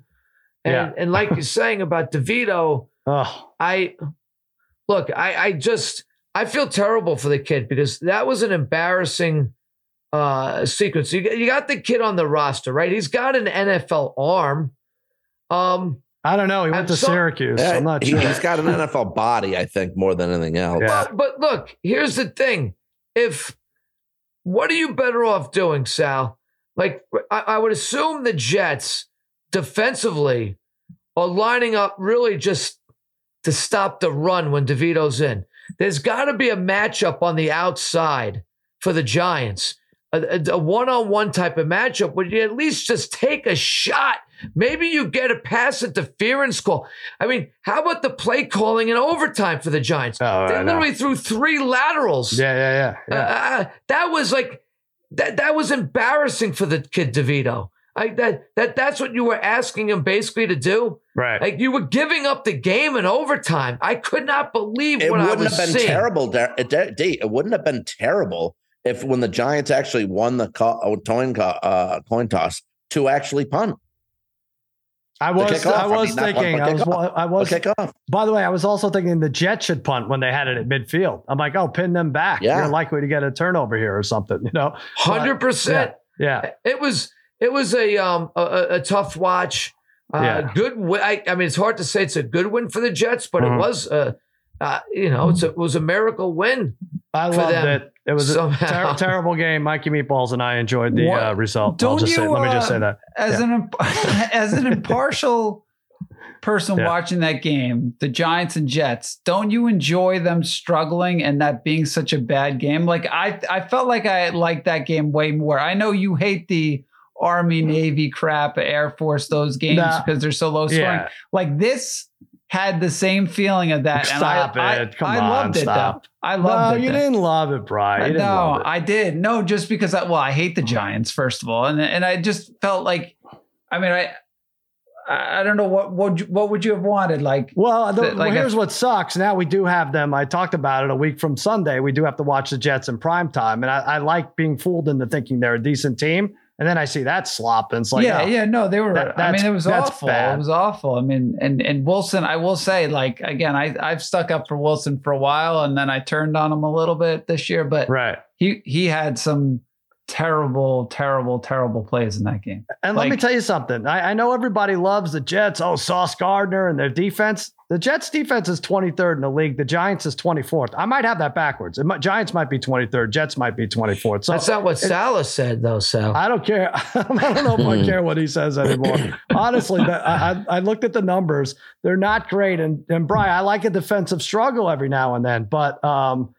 Speaker 3: And
Speaker 1: Yeah.
Speaker 3: and like you're *laughs* saying about DeVito,
Speaker 1: Oh,
Speaker 3: I look, I, I just I feel terrible for the kid because that was an embarrassing uh sequence. You, you got the kid on the roster, right? He's got an NFL arm. Um,
Speaker 1: I don't know. He went
Speaker 3: I'm
Speaker 1: to
Speaker 3: so-
Speaker 1: Syracuse.
Speaker 4: Yeah,
Speaker 1: I'm not sure.
Speaker 4: He, has got an NFL body, I think, more than anything else.
Speaker 1: Yeah.
Speaker 3: but, but look, here's the thing: if what are you better off doing, Sal? Like I, I would assume the Jets defensively are lining up really just to stop the run when DeVito's in. There's got to be a matchup on the outside for the Giants, a, a- a one-on-one type of matchup where you at least just take a shot. Maybe you get a pass interference call. I mean, how about the play calling in overtime for the Giants?
Speaker 1: Oh,
Speaker 3: they
Speaker 1: I know.
Speaker 3: literally threw three laterals.
Speaker 1: Yeah, yeah, yeah. yeah.
Speaker 3: Uh, that was like that. That was embarrassing for the kid Devito. Like that. That that's what you were asking him basically to do.
Speaker 1: right.
Speaker 3: Like you were giving up the game in overtime. I could not believe
Speaker 4: It
Speaker 3: what I
Speaker 4: wouldn't
Speaker 3: was
Speaker 4: have been
Speaker 3: seeing.
Speaker 4: terrible. Dar- It, it, it wouldn't have been terrible if when the Giants actually won the co- uh, coin, co- uh, coin toss to actually punt
Speaker 1: I was,
Speaker 4: kickoff.
Speaker 1: I
Speaker 4: I
Speaker 1: was
Speaker 4: mean, not punt,
Speaker 1: thinking. I was,
Speaker 4: kickoff.
Speaker 1: I was.
Speaker 4: kick off.
Speaker 1: By the way, I was also thinking the Jets should punt when they had it at midfield. I'm like, oh, pin them back.
Speaker 4: Yeah.
Speaker 1: You're likely to get a turnover here or something. *laughs* You know?
Speaker 3: Hundred percent.
Speaker 1: Yeah.
Speaker 3: It was it was a um a, a- a tough watch. Uh,
Speaker 1: Yeah.
Speaker 3: Good. Win. I, I mean, it's hard to say it's a good win for the Jets, but
Speaker 1: Mhm.
Speaker 3: it was a uh, you know it's a, it was a miracle win.
Speaker 1: I loved
Speaker 3: them,
Speaker 1: it. It was a
Speaker 3: somehow.
Speaker 1: ter- terrible game. Mikey Meatballs and I enjoyed the uh, result. I'll
Speaker 5: Don't
Speaker 1: say,
Speaker 5: you,
Speaker 1: let me just
Speaker 5: uh,
Speaker 1: say that.
Speaker 5: As an imp- *laughs* as an impartial person
Speaker 1: Yeah.
Speaker 5: watching that game, the Giants and Jets, don't you enjoy them struggling and that being such a bad game? Like I I felt like I liked that game way more. I know you hate the Army, Navy crap, Air Force, those games
Speaker 1: Nah.
Speaker 5: because they're so low scoring.
Speaker 1: Yeah.
Speaker 5: Like this had the same feeling of that.
Speaker 1: Stop
Speaker 5: and I,
Speaker 1: it. Come
Speaker 5: I, I
Speaker 1: on,
Speaker 5: loved it
Speaker 1: stop.
Speaker 5: though. I
Speaker 1: No,
Speaker 5: loved it.
Speaker 1: you
Speaker 5: though.
Speaker 1: didn't love it, Brian.
Speaker 5: No. I did. No, just because I well, I hate the Giants first of all, and and I just felt like, I mean, I I don't know what what would you, what would you have wanted like.
Speaker 1: Well, the,
Speaker 5: like,
Speaker 1: well, here's
Speaker 5: a-
Speaker 1: what sucks. Now we do have them. I talked about it a week from Sunday. We do have to watch the Jets in prime time, and I, I like being fooled into thinking they're a decent team. And then I see that slop, and it's like,
Speaker 5: yeah,
Speaker 1: oh,
Speaker 5: yeah, no, they were.
Speaker 1: That-
Speaker 5: I mean, it was awful.
Speaker 1: bad.
Speaker 5: It was awful. I mean, and and Wilson, I will say, like again, I I've stuck up for Wilson for a while, and then I turned on him a little bit this year, but
Speaker 1: right.
Speaker 5: he he had some terrible, terrible, terrible plays in that game.
Speaker 1: And let me tell you something. I, I know everybody loves the Jets. Oh, Sauce Gardner and their defense. The Jets defense is 23rd in the league. The Giants is 24th. I might have that backwards. It might, Giants might be 23rd. Jets might be 24th. So
Speaker 3: That's not what Salah said, though, Sal.
Speaker 1: I don't care. *laughs* I don't know if I care what he says anymore. Honestly, that, I, I I looked at the numbers. They're not great. And and Brian, I like a defensive struggle every now and then, but um,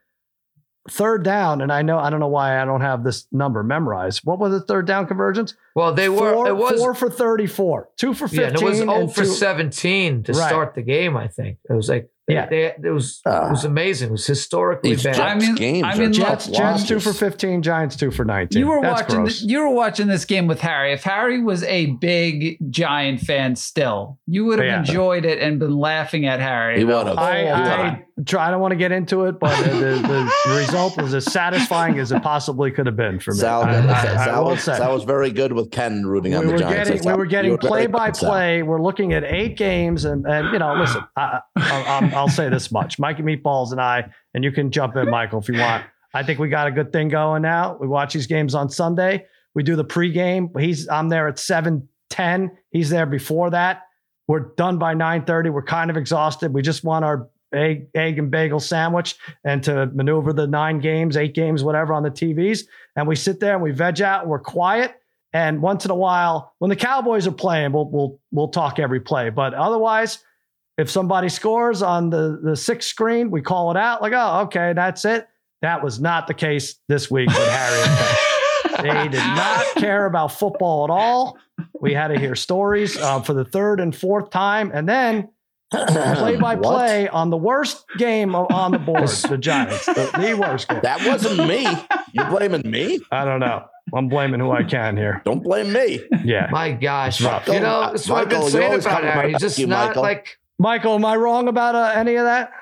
Speaker 1: third down, and I know I don't know why I don't have this number memorized. What was the third down conversions?
Speaker 3: well, they were.
Speaker 1: four,
Speaker 3: it was.
Speaker 1: four for 34, two for 15.
Speaker 3: yeah, it was 0
Speaker 1: and oh
Speaker 3: for
Speaker 1: two-
Speaker 3: 17 to
Speaker 1: Right.
Speaker 3: start the game. I think it was like.
Speaker 1: Yeah.
Speaker 3: they, it was. it ah. was amazing. It was historically
Speaker 4: These
Speaker 3: bad.
Speaker 4: Jets
Speaker 5: I mean-
Speaker 4: games
Speaker 5: I mean,
Speaker 1: Jets, Jets two for 15, Giants two for 19.
Speaker 5: You were
Speaker 1: That's
Speaker 5: watching.
Speaker 1: gross.
Speaker 5: This, you were watching this game with Harry. If Harry was a big Giant fan, still, you would have
Speaker 1: Yeah.
Speaker 5: enjoyed it and been laughing at Harry.
Speaker 4: He
Speaker 5: the
Speaker 4: would've.
Speaker 5: whole
Speaker 1: I.
Speaker 5: Oh,
Speaker 1: I try. I don't want to get into it, but the, the, the *laughs* result was as satisfying as it possibly could have been for me.
Speaker 4: Sal,
Speaker 1: I, I- I
Speaker 4: Sal,
Speaker 1: will
Speaker 4: was,
Speaker 1: say.
Speaker 4: Sal was very good with Ken rooting on
Speaker 1: we
Speaker 4: the
Speaker 1: were
Speaker 4: Giants.
Speaker 1: getting we were getting play by play. We're looking at eight games, and and you know, listen, I, I, I'm- I'll say this much: Mikey Meatballs and I, and you can jump in, Michael, if you want. I think we got a good thing going now. We watch these games on Sunday. We do the pregame. He's I'm there at seven ten. He's there before that. We're done by nine thirty. We're kind of exhausted. We just want our egg, egg and bagel sandwich and to maneuver the nine games, eight games, whatever on the TVs. And we sit there and we veg out. And we're quiet. And once in a while, when the Cowboys are playing, we'll we'll we'll talk every play. But otherwise, if somebody scores on the the sixth screen, we call it out. Like, oh, okay, that's it. That was not the case this week with Harry. They did not care about football at all. We had to hear stories uh, for the third and fourth time, and then play by play on the worst game on the *laughs* board, the Giants, the, the worst game.
Speaker 4: That wasn't me. You're blaming me?
Speaker 1: I don't know. I'm blaming who I can here.
Speaker 4: Don't blame me.
Speaker 1: Yeah.
Speaker 3: My gosh,
Speaker 1: rough.
Speaker 3: you know, that's what I've been saying about
Speaker 4: come
Speaker 3: Harry. He's just
Speaker 4: you,
Speaker 3: not
Speaker 4: Michael.
Speaker 3: like.
Speaker 1: Michael, am I wrong about uh, any of that?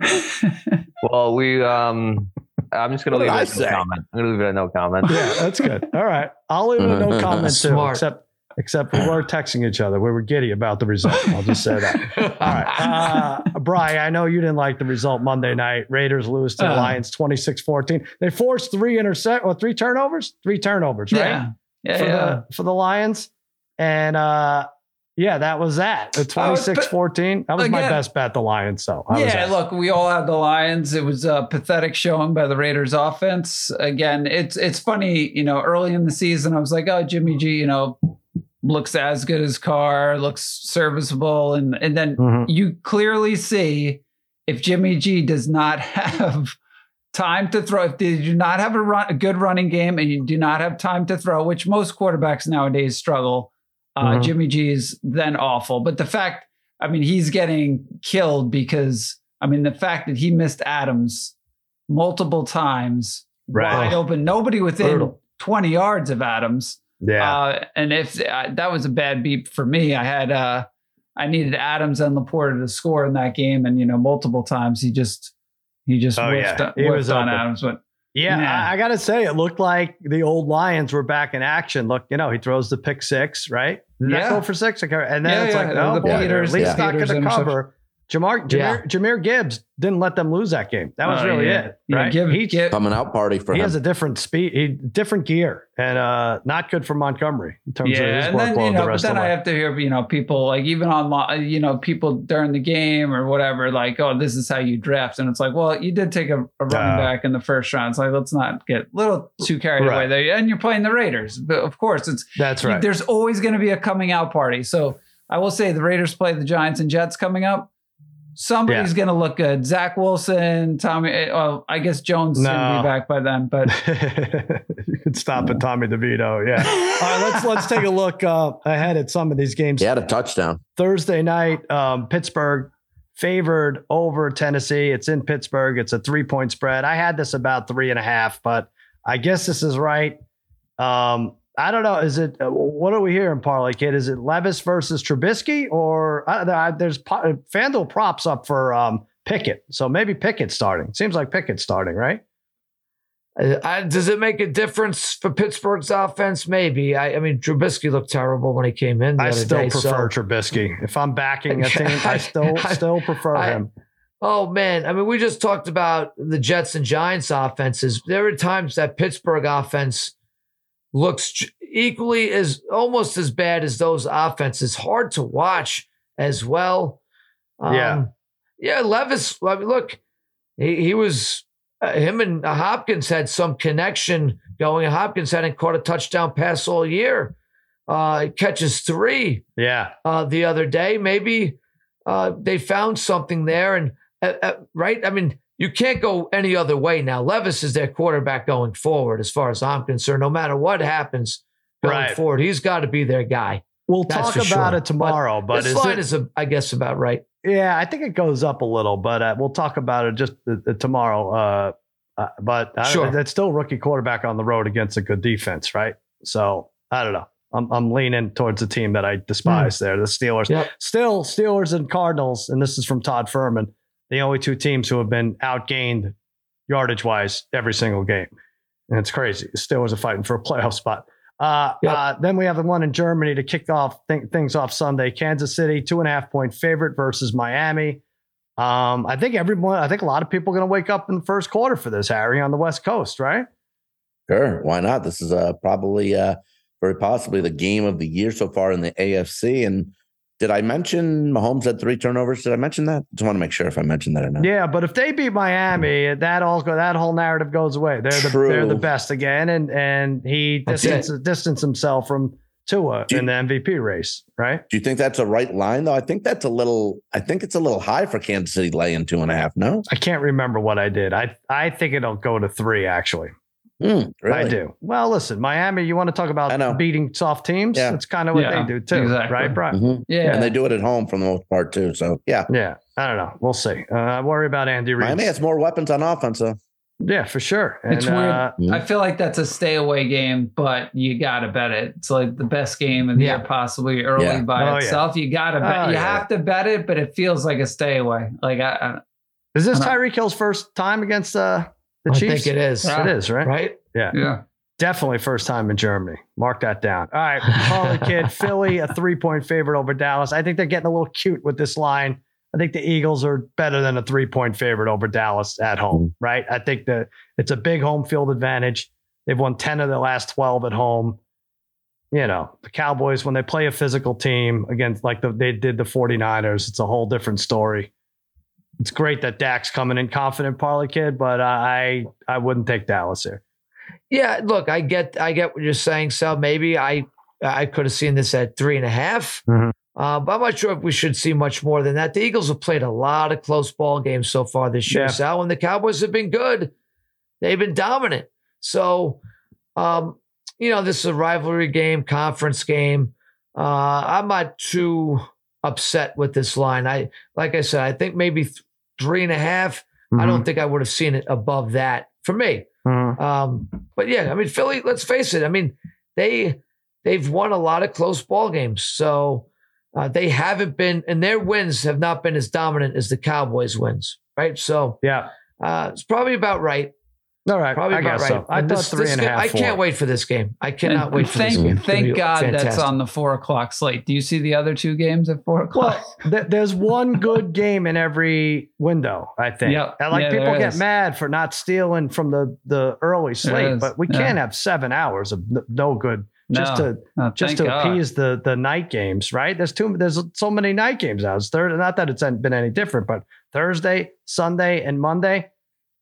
Speaker 1: *laughs*
Speaker 6: Well, we um I'm just gonna leave it
Speaker 4: I
Speaker 6: at
Speaker 4: say?
Speaker 6: no comment. I'm gonna leave it at no comment.
Speaker 1: Yeah, that's good. All right. I'll leave it a no *laughs* comment too,
Speaker 3: Smart.
Speaker 1: except except we were texting each other. We were giddy about the result. I'll just say that. All right. Uh, Bri, I know you didn't like the result Monday night. Raiders lose to the
Speaker 5: Uh.
Speaker 1: Lions 26-14. They forced three intercept or three turnovers? Three turnovers, right?
Speaker 5: Yeah, yeah,
Speaker 1: For
Speaker 5: yeah.
Speaker 1: the for the Lions. And uh yeah, that was that. The 26-14. That was my best bet, the Lions. So I
Speaker 5: yeah, look, we all had the Lions. It was a pathetic showing by the Raiders offense. Again, it's it's funny, you know, early in the season I was like, "Oh, Jimmy G, you know, looks as good as Carr, looks serviceable." And and then
Speaker 1: Mhm.
Speaker 5: you clearly see if Jimmy G does not *laughs* have time to throw, if they do not have a, run, a good running game and you do not have time to throw, which most quarterbacks nowadays struggle, uh,
Speaker 1: Mhm.
Speaker 5: Jimmy G is then awful. But the fact, I mean, he's getting killed because, I mean, the fact that he missed Adams multiple times,
Speaker 1: Right.
Speaker 5: wide open, nobody within
Speaker 1: Brutal.
Speaker 5: 20 yards of Adams.
Speaker 1: Yeah.
Speaker 5: Uh, and if uh, that was a bad beat for me, I had uh, I needed Adams and LaPorta to score in that game, and you know multiple times he just he just
Speaker 1: Oh,
Speaker 5: whiffed,
Speaker 1: yeah. He
Speaker 5: whiffed
Speaker 1: was
Speaker 5: on
Speaker 1: open.
Speaker 5: Adams. But
Speaker 1: Yeah,
Speaker 5: Yeah.
Speaker 1: I, I got to say, it looked like the old Lions were back in action. Look, you know, he throws the pick six, right? Did
Speaker 5: Yeah.
Speaker 1: for six? And then
Speaker 5: Yeah,
Speaker 1: it's like,
Speaker 5: the
Speaker 1: no, boy, they're
Speaker 5: Peters-
Speaker 1: at least not going to cover. Jamar, Jahmyr,
Speaker 3: Yeah.
Speaker 1: Jahmyr Gibbs didn't let them lose that game. That was
Speaker 5: uh,
Speaker 1: really
Speaker 5: yeah.
Speaker 1: it,
Speaker 5: Yeah, give,
Speaker 1: he
Speaker 5: give,
Speaker 4: Coming out party for
Speaker 1: he
Speaker 4: him.
Speaker 1: He has a different speed, he, different gear, and uh, not good for Montgomery in terms of his
Speaker 5: and then
Speaker 1: workload
Speaker 5: you know,
Speaker 1: the
Speaker 5: but then
Speaker 1: of
Speaker 5: I
Speaker 1: way.
Speaker 5: have to hear you know people like even on you know people during the game or whatever like oh this is how you draft and it's like well you did take a, a running
Speaker 1: Uh,
Speaker 5: back in the first round it's like let's not get a little too carried away there and you're playing the Raiders but of course it's
Speaker 1: That's
Speaker 5: you-
Speaker 1: right.
Speaker 5: there's always going to be a coming out party so I will say the Raiders play the Giants and Jets coming up. Somebody's going to look good. Zach Wilson, Tommy. eh, Well, I guess Jones is going to be back by then, but *laughs*
Speaker 1: you could stop at Tommy DeVito. Yeah. All right, let's let's take a *laughs* look uh, ahead at some of these games.
Speaker 4: He had a touchdown.
Speaker 1: Thursday night, um, Pittsburgh favored over Tennessee. It's in Pittsburgh. It's a three point spread. I had this about three and a half, but I guess this is right. Um, I don't know. Is it uh, what are we hearing, Parlay Kid? Is it Levis versus Trubisky, or uh, there- there's po- FanDuel props up for um, Pickett? So maybe Pickett starting. Seems like Pickett starting, right?
Speaker 3: Uh, I, does it make a difference for Pittsburgh's offense? Maybe. I, I mean, Trubisky looked terrible when he came in.
Speaker 1: I still
Speaker 3: day,
Speaker 1: prefer
Speaker 3: so-
Speaker 1: Trubisky. If I'm backing a team, I *laughs* still still prefer him.
Speaker 3: Oh man, I mean, we just talked about the Jets and Giants offenses. There are times that Pittsburgh offense looks equally as almost as bad as those offenses. Hard to watch as well. Um,
Speaker 1: Yeah.
Speaker 3: yeah. Levis. I mean, look, he he was uh, him and Hopkins had some connection going. Hopkins hadn't caught a touchdown pass all year. Uh, catches three
Speaker 1: Yeah.
Speaker 3: uh, the other day. Maybe uh, they found something there, and uh, uh, right. I mean, you can't go any other way now. Levis is their quarterback going forward, as far as I'm concerned. No matter what happens going
Speaker 1: Right.
Speaker 3: forward, he's got to be their guy.
Speaker 1: We'll
Speaker 3: That's
Speaker 1: talk about
Speaker 3: sure.
Speaker 1: it tomorrow, but,
Speaker 3: this
Speaker 1: is
Speaker 3: line
Speaker 1: it,
Speaker 3: is, a, I guess, about right.
Speaker 1: Yeah, I think it goes up a little, but uh, we'll talk about it just uh, uh, tomorrow. Uh, uh, but I,
Speaker 3: Sure.
Speaker 1: it's still rookie quarterback on the road against a good defense, right? So I don't know. I'm, I'm leaning towards the team that I despise there, the Steelers.
Speaker 3: Yep.
Speaker 1: Still, Steelers and Cardinals, and this is from Todd Fuhrman, the only two teams who have been outgained yardage wise every single game. And it's crazy. The Steelers are fighting for a playoff spot. Uh,
Speaker 3: Yep.
Speaker 1: uh, then we have the one in Germany to kick off th- things off Sunday. Kansas City, two and a half point favorite versus Miami. Um, I think everyone, I think a lot of people are going to wake up in the first quarter for this, Harry, on the West Coast, right?
Speaker 4: Sure, why not? This is uh, probably uh, very possibly the game of the year so far in the AFC. And did I mention Mahomes had three turnovers? Did I mention that? Just want to make sure if I mentioned that or not.
Speaker 1: Yeah, but if they beat Miami, that all that whole narrative goes away. They're the
Speaker 4: True.
Speaker 1: they're the best again, and and he distanced, himself from Tua
Speaker 4: you-
Speaker 1: in the MVP race, right?
Speaker 4: Do you think that's a right line though? I think that's a little. I think it's a little high for Kansas City laying two and a half. No,
Speaker 1: I can't remember what I did. I I think it'll go to three. Actually,
Speaker 4: Hmm, really?
Speaker 1: I do. Well, listen, Miami. You want to talk about beating soft teams?
Speaker 4: Yeah.
Speaker 1: That's kind of what
Speaker 5: Yeah,
Speaker 1: they do too,
Speaker 5: exactly.
Speaker 1: right, Brian?
Speaker 4: Mhm.
Speaker 5: yeah.
Speaker 4: And they do it at home for the most part too. So yeah,
Speaker 1: Yeah, I don't know. We'll see. Uh, I worry about Andy Reid.
Speaker 4: Miami has more weapons on offense. though.
Speaker 1: Yeah, for sure.
Speaker 5: It's weird.
Speaker 1: uh,
Speaker 4: Mhm.
Speaker 5: I feel like that's a stay away game, but you gotta bet it. It's like the best game of the
Speaker 3: Yeah.
Speaker 5: year, possibly early
Speaker 4: Yeah.
Speaker 5: by
Speaker 1: Oh, yeah.
Speaker 5: itself. You gotta bet.
Speaker 1: Oh,
Speaker 5: you
Speaker 1: yeah.
Speaker 5: have to bet it, but it feels like a stay away. Like I, I
Speaker 1: is this
Speaker 5: I know.
Speaker 1: Tyreek Hill's first time against uh, the
Speaker 3: I
Speaker 1: Chiefs?
Speaker 3: think it is.
Speaker 5: Yeah.
Speaker 1: It is, right?
Speaker 3: Right?
Speaker 5: yeah. Yeah.
Speaker 1: Definitely first time in Germany. Mark that down. All right, Parlay Kid, *laughs* Philly, a three point favorite over Dallas. I think they're getting a little cute with this line. I think the Eagles are better than a three point favorite over Dallas at home, mm-hmm. right? I think that it's a big home field advantage. They've won 10 of their last 12 at home. You know, the Cowboys, when they play a physical team against like the, they did the 49ers, it's a whole different story. It's great that Dak's coming in confident, Parlay Kid, but I I wouldn't take Dallas here.
Speaker 3: Yeah, look, I get I get what you're saying. Sal. maybe I I could have seen this at three and a half.
Speaker 1: Mhm.
Speaker 3: Uh, but I'm not sure if we should see much more than that. The Eagles have played a lot of close ball games so far this year,
Speaker 1: Yeah.
Speaker 3: Sal, and the Cowboys have been good. They've been dominant. So, um, you know, this is a rivalry game, conference game. Uh, I'm not too upset with this line. I like I said, I think maybe th- three and a half. I
Speaker 1: Mm-hmm.
Speaker 3: don't think I would have seen it above that for me.
Speaker 1: Mhm.
Speaker 3: Um, but yeah, I mean, Philly. Let's face it. I mean, they they've won a lot of close ball games, so uh, they haven't been, and their wins have not been as dominant as the Cowboys' wins, right? So
Speaker 1: Yeah.
Speaker 3: uh, it's probably about right.
Speaker 1: All right.
Speaker 3: Probably
Speaker 1: I
Speaker 3: about
Speaker 1: guess
Speaker 3: right.
Speaker 1: so. I
Speaker 3: And
Speaker 1: thought
Speaker 3: this-
Speaker 1: three
Speaker 3: this
Speaker 1: and a half.
Speaker 3: I can't
Speaker 1: four.
Speaker 3: wait for this game. I cannot
Speaker 5: And
Speaker 3: wait for
Speaker 5: thank
Speaker 3: this game.
Speaker 5: Thank
Speaker 3: be
Speaker 5: God that's on the four o'clock slate. Do you see the other two games at four o'clock?
Speaker 1: Well, *laughs* th- there's one good game in every window, I think.
Speaker 5: Yep.
Speaker 1: And like
Speaker 5: Yeah,
Speaker 1: people get
Speaker 5: is.
Speaker 1: mad for not stealing from the the early slate, but we
Speaker 5: Yeah.
Speaker 1: can't have seven hours of no good just
Speaker 5: No.
Speaker 1: to
Speaker 5: Oh,
Speaker 1: just to
Speaker 5: God.
Speaker 1: appease the the night games, right? There's too there's so many night games now. It's third, not that it's been any different, but Thursday, Sunday, and Monday.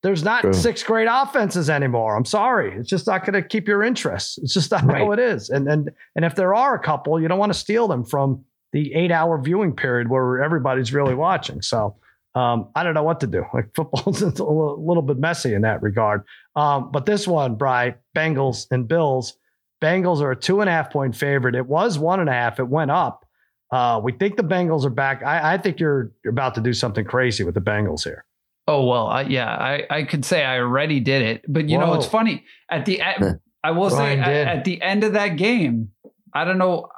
Speaker 1: There's not
Speaker 4: True.
Speaker 1: six great offenses anymore. I'm sorry. It's just not going to keep your interest. It's just not
Speaker 3: Right.
Speaker 1: how it is. And and and if there are a couple, you don't want to steal them from the eight hour viewing period where everybody's really watching. So um, I don't know what to do. Like *laughs* football's a little, little bit messy in that regard. Um, but this one, Bry, Bengals and Bills. Bengals are a two and a half point favorite. It was one and a half. It went up. Uh, we think the Bengals are back. I, I think you're, you're about to do something crazy with the Bengals here.
Speaker 5: Oh well, I, yeah, I, I could say I already did it, but you know it's funny at the end. *laughs* I will say at, at the end of that game, I don't know.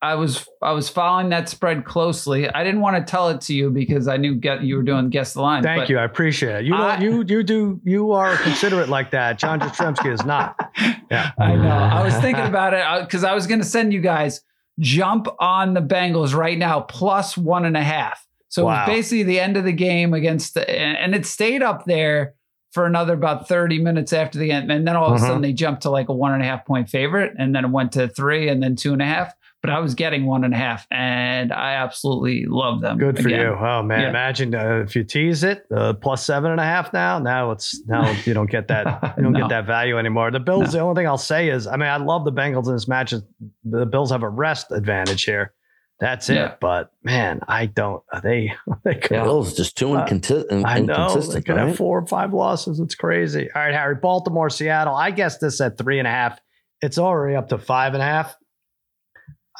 Speaker 5: I was I was following that spread closely. I didn't want to tell it to you because I knew get you were doing guess the line.
Speaker 1: Thank you. I appreciate it. You
Speaker 5: I-
Speaker 1: you you do you are considerate like that. John Jastrzemski is not. *laughs* Yeah.
Speaker 5: I know. I was thinking *laughs* about it uh, because I was going to send you guys jump on the Bengals right now plus one and a half. So it was basically the end of the game against the, and, it stayed up there for another about 30 minutes after the end. And then all of a
Speaker 1: Mhm.
Speaker 5: sudden they jumped to like a one and a half point favorite and then it went to three and then two and a half. But I was getting one and a half and I absolutely love them.
Speaker 1: Good for
Speaker 5: again.
Speaker 1: you. Oh man,
Speaker 5: Yeah.
Speaker 1: imagine uh, if you tease it uh, plus seven and a half now. Now it's now *laughs* you don't get that *laughs* you don't
Speaker 5: No.
Speaker 1: get that value anymore. The Bills. The only thing I'll say is, I mean, I love the Bengals in this match. The Bills have a rest advantage here. That's it. But man, I don't. Are they *laughs* they could,
Speaker 4: Bills just too
Speaker 1: Uh,
Speaker 4: inconti-
Speaker 1: I know they
Speaker 4: inconsistent,
Speaker 1: could
Speaker 4: right?
Speaker 1: have four or five losses. It's crazy. All right, Harry. Baltimore, Seattle. I guess this at three and a half. It's already up to five and a half.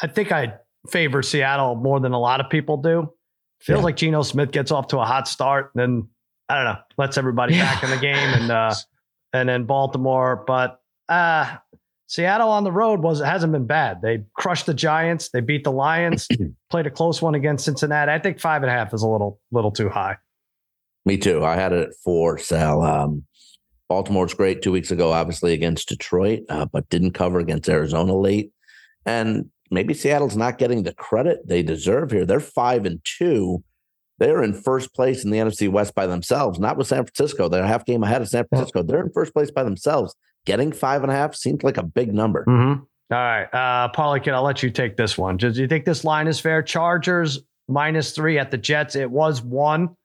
Speaker 1: I think I favor Seattle more than a lot of people do. Feels
Speaker 4: Yeah.
Speaker 1: like Geno Smith gets off to a hot start, then I don't know, lets everybody
Speaker 3: Yeah.
Speaker 1: back in the game, and uh, *laughs* and then Baltimore. But uh, Seattle on the road was hasn't been bad. They crushed the Giants. They beat the Lions. *clears throat* played a close one against Cincinnati. I think five and a half is a little little too high.
Speaker 4: Me too. I had it at four, Sal. Um, Baltimore's great two weeks ago, obviously against Detroit, uh, but didn't cover against Arizona late. And maybe Seattle's not getting the credit they deserve here. They're five and two. They're in first place in the NFC West by themselves, not with San Francisco. They're a half game ahead of San Francisco. They're in first place by themselves. Getting five and a half seems like a big number.
Speaker 1: Mm-hmm. All right. Uh, Parlay Kid, I'll let you take this one. Do you think this line is fair? Chargers minus three at the Jets. It was one.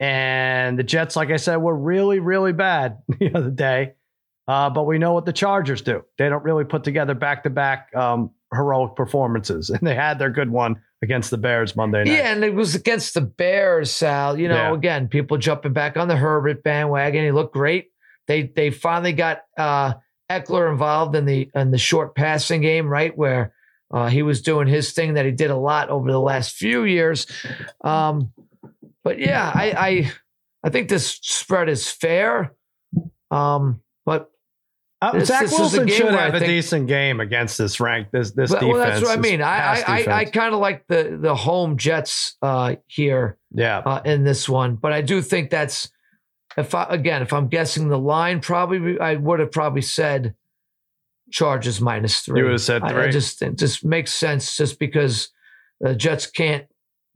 Speaker 1: And the Jets, like I said, were really, really bad *laughs* the other day. Uh, but we know what the Chargers do. They don't really put together back to back heroic performances. *laughs* And they had their good one against the Bears Monday night.
Speaker 3: Yeah, and it was against the Bears, Sal. You know,
Speaker 1: Yeah.
Speaker 3: again, people jumping back on the Herbert bandwagon. He looked great. They they finally got uh Ekeler involved in the in the short passing game, right? Where uh, he was doing his thing that he did a lot over the last few years. Um, but yeah, I, I I think this spread is fair. Um, but
Speaker 1: Uh,
Speaker 3: This-
Speaker 1: Zach
Speaker 3: this
Speaker 1: Wilson should have a decent game against this rank. This this
Speaker 3: well,
Speaker 1: defense.
Speaker 3: well, that's what I mean. I I, I, I kind of like the the home Jets uh, here.
Speaker 1: yeah.
Speaker 3: uh, in this one. But I do think that's if I again if I'm guessing the line, probably I would have probably said Chargers minus three.
Speaker 1: You would have said
Speaker 3: I- I, just it just makes sense just because the Jets can't.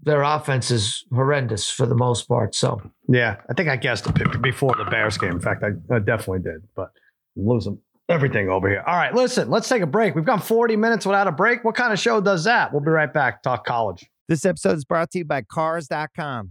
Speaker 3: Their offense is horrendous for the most part. So
Speaker 1: Yeah, I think I guessed it before the Bears game. In fact, I, I definitely did, but I'm losing everything over here. All right, listen, let's take a break. We've gone 40 minutes without a break. What kind of show does that? We'll be right back. Talk college.
Speaker 2: This episode is brought to you by Cars.com.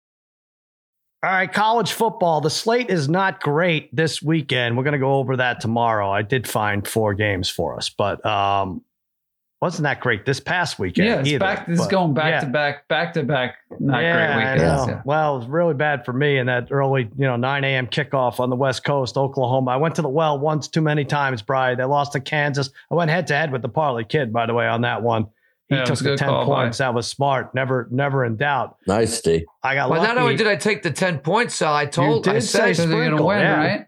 Speaker 1: All right, college football. The slate is not great this weekend. We're going to go over that tomorrow. I did find four games for us, but um, wasn't that great this past weekend?
Speaker 5: Yeah, it's
Speaker 1: either,
Speaker 5: back. This is going back
Speaker 1: yeah.
Speaker 5: to back, back to back. Not
Speaker 1: yeah,
Speaker 5: great weekends. Yeah.
Speaker 1: Well, it was really bad for me in that early, you know, 9 a.m. kickoff on the West Coast, Oklahoma. I went to the well once too many times, Brian. They lost to Kansas. I went head to head with the Parlay kid, by the way, on that one. He
Speaker 5: Yeah,
Speaker 1: took the 10
Speaker 5: call,
Speaker 1: points. That was smart. Never, never in doubt.
Speaker 4: Nice, Steve.
Speaker 1: I got
Speaker 3: well,
Speaker 1: lucky.
Speaker 3: not only did I take the ten points, Sal, I told I
Speaker 1: did
Speaker 3: said
Speaker 1: say
Speaker 5: So they're going to win,
Speaker 1: yeah.
Speaker 5: right?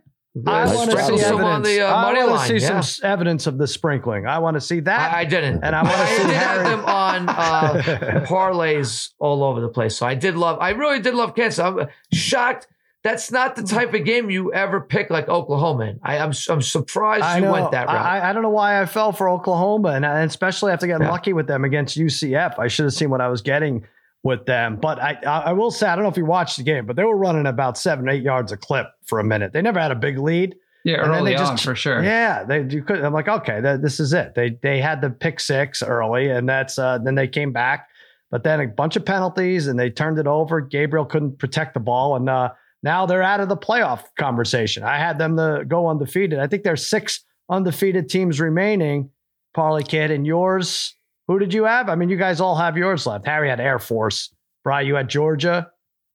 Speaker 1: I want to see
Speaker 3: Sprinkle
Speaker 1: evidence.
Speaker 3: some on the, uh,
Speaker 1: I
Speaker 3: money
Speaker 1: want to
Speaker 3: line,
Speaker 1: see
Speaker 3: yeah.
Speaker 1: some evidence of the sprinkling. I want to see that.
Speaker 3: I, I didn't.
Speaker 1: and I want to see
Speaker 3: did
Speaker 1: Harry.
Speaker 3: have them on uh, *laughs* parlays all over the place. So I did love. I really did love Kansas. I'm shocked. That's not the type of game you ever pick like Oklahoma. In. I, I'm I'm surprised
Speaker 1: I
Speaker 3: you
Speaker 1: know.
Speaker 3: went that route.
Speaker 1: I, I don't know why I fell for Oklahoma, and, and especially after getting
Speaker 3: Yeah.
Speaker 1: lucky with them against UCF. I should have seen what I was getting with them. But I, I I will say, I don't know if you watched the game, but they were running about seven, eight yards a clip for a minute. They never had a big lead.
Speaker 5: Yeah,
Speaker 1: And
Speaker 5: early
Speaker 1: they just-
Speaker 5: on for sure.
Speaker 1: Yeah, they you could. I'm like, okay, th- this is it. They they had the pick six early, and that's uh, then they came back, but then a bunch of penalties, and they turned it over. Gabriel couldn't protect the ball, and uh, now they're out of the playoff conversation. I had them to go undefeated. I think there's six undefeated teams remaining. Parlay kid, and yours. Who did you have? I mean, you guys all have yours left. Harry had Air Force. Brian, you had Georgia.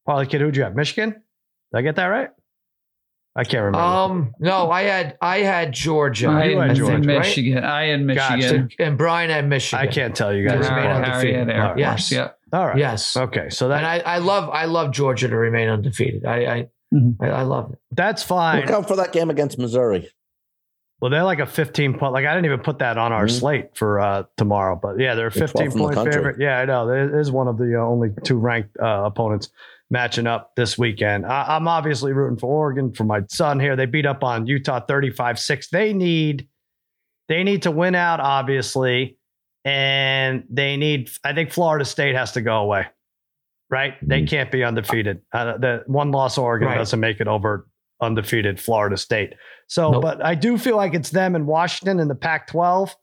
Speaker 1: Parlay kid, who'd you have? Michigan. Did I get that right? I can't remember.
Speaker 3: Um, no, I had I had Georgia.
Speaker 5: I
Speaker 1: You had
Speaker 5: had
Speaker 1: Georgia,
Speaker 3: right?
Speaker 5: Michigan. I had
Speaker 1: Gotcha.
Speaker 5: Michigan.
Speaker 3: and Brian had Michigan.
Speaker 1: I can't tell you guys.
Speaker 3: Remain
Speaker 5: Harry,
Speaker 1: apart.
Speaker 3: undefeated.
Speaker 5: Harry had Air Force.
Speaker 1: right.
Speaker 3: Yes.
Speaker 5: Yep.
Speaker 1: All right.
Speaker 3: Yes.
Speaker 1: Okay. So that
Speaker 3: and I, I love I love Georgia to remain undefeated. I I,
Speaker 5: Mhm.
Speaker 3: I, I love it.
Speaker 1: that's fine.
Speaker 4: Look out for that game against Missouri.
Speaker 1: Well, they're like a 15 point. Like I didn't even put that on our
Speaker 4: Mhm.
Speaker 1: slate for uh, tomorrow, but yeah, they're a 15
Speaker 4: 12th the
Speaker 1: point favorite. Yeah, I know. It is one of the uh, only two ranked uh, opponents matching up this weekend. I, I'm obviously rooting for Oregon for my son here. They beat up on Utah 35 6. They need they need to win out, obviously, and they need. I think Florida State has to go away. Right? They can't be undefeated. Uh, the one loss Oregon
Speaker 3: Right.
Speaker 1: doesn't make it over undefeated Florida State. So,
Speaker 3: Nope.
Speaker 1: but I do feel like it's them and Washington in the Pac-12.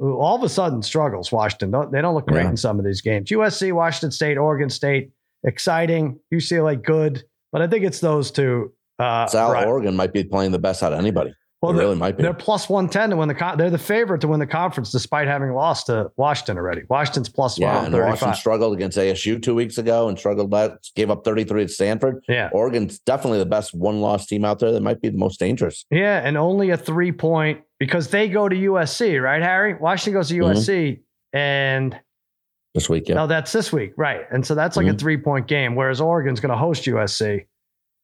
Speaker 1: who All of a sudden struggles. Washington, don't, they don't look great
Speaker 4: Yeah.
Speaker 1: in some of these games. USC, Washington State, Oregon State, exciting. UCLA, good. But I think it's those two. Uh,
Speaker 4: Sal,
Speaker 1: right.
Speaker 4: Oregon might be playing the best out of anybody.
Speaker 1: Well,
Speaker 4: They
Speaker 1: they're,
Speaker 4: really might be.
Speaker 1: they're plus one ten to win the. Con- they're the favorite to win the conference, despite having lost to Washington already. Washington's plus
Speaker 4: Yeah,
Speaker 1: one
Speaker 4: and Washington struggled against ASU two weeks ago and struggled that gave up 33 at Stanford.
Speaker 1: Yeah,
Speaker 4: Oregon's definitely the best one loss team out there. That might be the most dangerous.
Speaker 1: yeah, and only a three point because they go to USC, right, Harry? Washington goes to. USC, and
Speaker 4: this week. Yeah.
Speaker 1: No, that's this week, right? And so that's like a
Speaker 4: Mhm.
Speaker 1: three point game, whereas Oregon's going to host USC.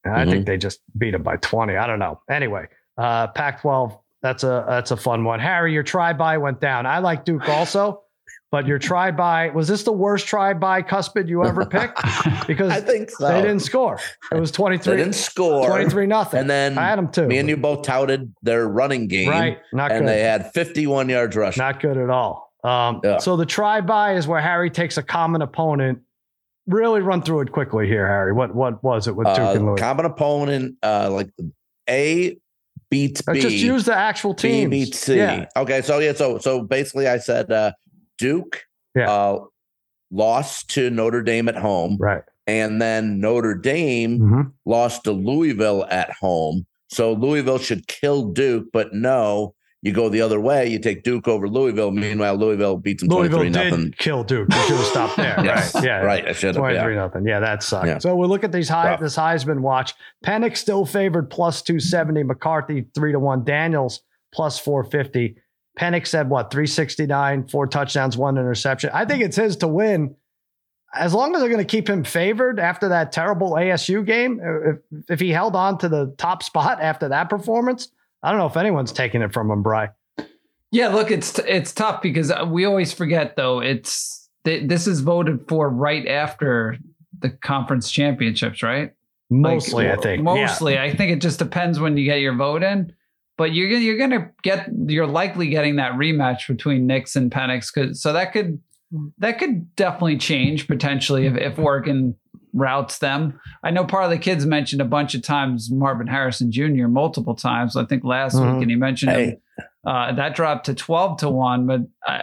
Speaker 1: I
Speaker 4: Mhm.
Speaker 1: think they just beat them by twenty. I don't know. Anyway, uh, Pac-12. That's a that's a fun one. Harry, your try by went down. I like Duke also, but your try by was this the worst try by cuspid you ever picked? *laughs* Because
Speaker 4: I think so.
Speaker 1: they didn't score. It was
Speaker 4: They
Speaker 1: 23,
Speaker 4: didn't score.
Speaker 1: 23 nothing.
Speaker 4: And then
Speaker 1: I had them too.
Speaker 4: me and you both touted their running game.
Speaker 1: right? Not
Speaker 4: And
Speaker 1: good.
Speaker 4: they had 51 yards rushing.
Speaker 1: Not good at all. Um,
Speaker 4: Yeah.
Speaker 1: So the try by is where Harry takes a common opponent. Really run through it quickly here, Harry. What what was it with Duke
Speaker 4: uh,
Speaker 1: and Louis?
Speaker 4: common opponent, uh, like A beats
Speaker 1: Uh,
Speaker 4: B.
Speaker 1: Just use the actual
Speaker 4: B
Speaker 1: teams.
Speaker 4: beats C.
Speaker 1: Yeah.
Speaker 4: Okay, so yeah, so so basically, I said uh, Duke
Speaker 1: Yeah.
Speaker 4: uh, lost to Notre Dame at home,
Speaker 1: Right.
Speaker 4: and then Notre Dame
Speaker 1: Mhm.
Speaker 4: lost to Louisville at home. So Louisville should kill Duke, but no, you go the other way. You take Duke over Louisville. Meanwhile, Louisville beats them
Speaker 1: Louisville
Speaker 4: twenty three
Speaker 1: did
Speaker 4: nothing.
Speaker 1: kill Duke. You should have stopped there. *laughs*
Speaker 4: Yes.
Speaker 1: Right. Yeah.
Speaker 4: Right, I should have.
Speaker 1: Twenty
Speaker 4: Yeah.
Speaker 1: three nothing. Yeah, that sucked.
Speaker 4: Yeah.
Speaker 1: So we look at these high
Speaker 4: Rough.
Speaker 1: this Heisman watch. Penix still favored plus two seventy. McCarthy three to one. Daniels plus four fifty. Penix said what three sixty nine, four touchdowns, one interception. I think it's his to win. As long as they're going to keep him favored after that terrible ASU game, if, if he held on to the top spot after that performance, I don't know if anyone's taking it from him, Bry.
Speaker 5: Yeah, look, it's it's tough because we always forget though. It's th- this is voted for right after the conference championships, right? Like,
Speaker 1: Mostly, I think. Yeah.
Speaker 5: Mostly, I think it just depends when you get your vote in. But you're gonna you're gonna get you're likely getting that rematch between Nix and Penix, 'cause- so that could that could definitely change potentially if, if Oregon routes them. I know part of the kids mentioned a bunch of times Marvin Harrison Jr. multiple times. I think last
Speaker 1: Mhm.
Speaker 5: week, and he mentioned
Speaker 4: Hey,
Speaker 5: uh, that dropped to 12 to 1 but uh,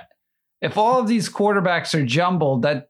Speaker 5: if all of these quarterbacks are jumbled that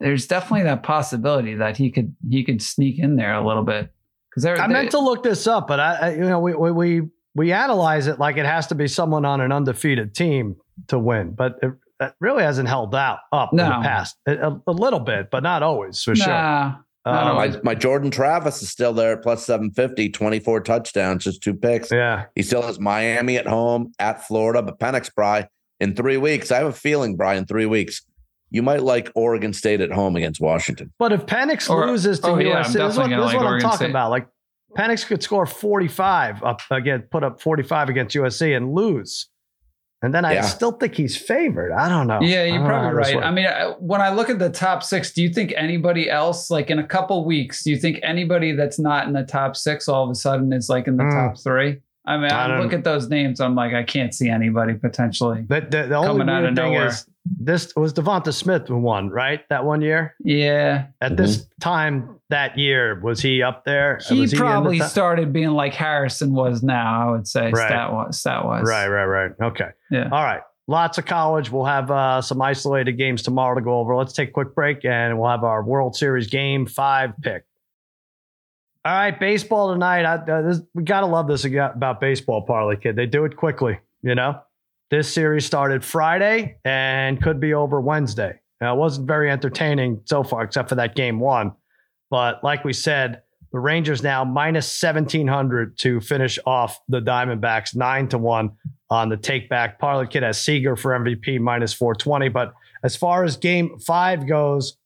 Speaker 5: there's definitely that possibility that he could he could sneak in there a little bit because
Speaker 1: I meant to look this up, but I, I you know, we, we we we analyze it like it has to be someone on an undefeated team to win, but it, it really hasn't held out up in the past. A, a little bit, but not always for sure.
Speaker 5: nah, not
Speaker 1: Um,
Speaker 4: my, my Jordan Travis is still there at plus 750, 24 touchdowns, just two picks.
Speaker 1: yeah,
Speaker 4: He still has Miami at home, at Florida, but Penix, Bry, in three weeks. I have a feeling, Bry, in three weeks, you might like Oregon State at home against Washington.
Speaker 1: but if Penix
Speaker 5: Or-
Speaker 1: loses to
Speaker 5: oh,
Speaker 1: USC,
Speaker 5: yeah, I'm
Speaker 1: this is what, this
Speaker 5: like
Speaker 1: what I'm
Speaker 5: Oregon
Speaker 1: talking
Speaker 5: State.
Speaker 1: about. Like Penix could score 45 up again, put up 45 against USC and lose. And then I
Speaker 4: Yeah.
Speaker 1: still think he's favored. I don't know.
Speaker 5: yeah you're
Speaker 1: don't know
Speaker 5: probably right i mean when i look at the top six do you think anybody else like in a couple weeks do you think anybody that's not in the top six all of a sudden is like in the
Speaker 1: Hmm.
Speaker 5: top three i mean
Speaker 1: I
Speaker 5: i look at those names i'm like i can't see anybody potentially
Speaker 1: But the, the only
Speaker 5: Coming out
Speaker 1: weird
Speaker 5: of
Speaker 1: thing
Speaker 5: nowhere.
Speaker 1: is this was DeVonta Smith who won, right? That one year.
Speaker 5: Yeah.
Speaker 1: At this time that year, was he up there?
Speaker 5: He
Speaker 1: Was in the
Speaker 5: probably started being like Harrison was now, I would say,
Speaker 1: Right.
Speaker 5: stat wise. Stat wise.
Speaker 1: Right, right, right. Okay.
Speaker 5: Yeah.
Speaker 1: All right. Lots of college. We'll have uh, some isolated games tomorrow to go over. Let's take a quick break and we'll have our World Series game five pick. All right, baseball tonight. I, uh, this, we gotta love this about baseball, Parlay Kid. They do it quickly. You know, this series started Friday and could be over Wednesday. Now, it wasn't very entertaining so far, except for that game one. But like we said, the Rangers now minus 1700 to finish off the Diamondbacks nine to one on the take back. Parlay Kid has Seager for MVP minus 420. But as far as game five goes,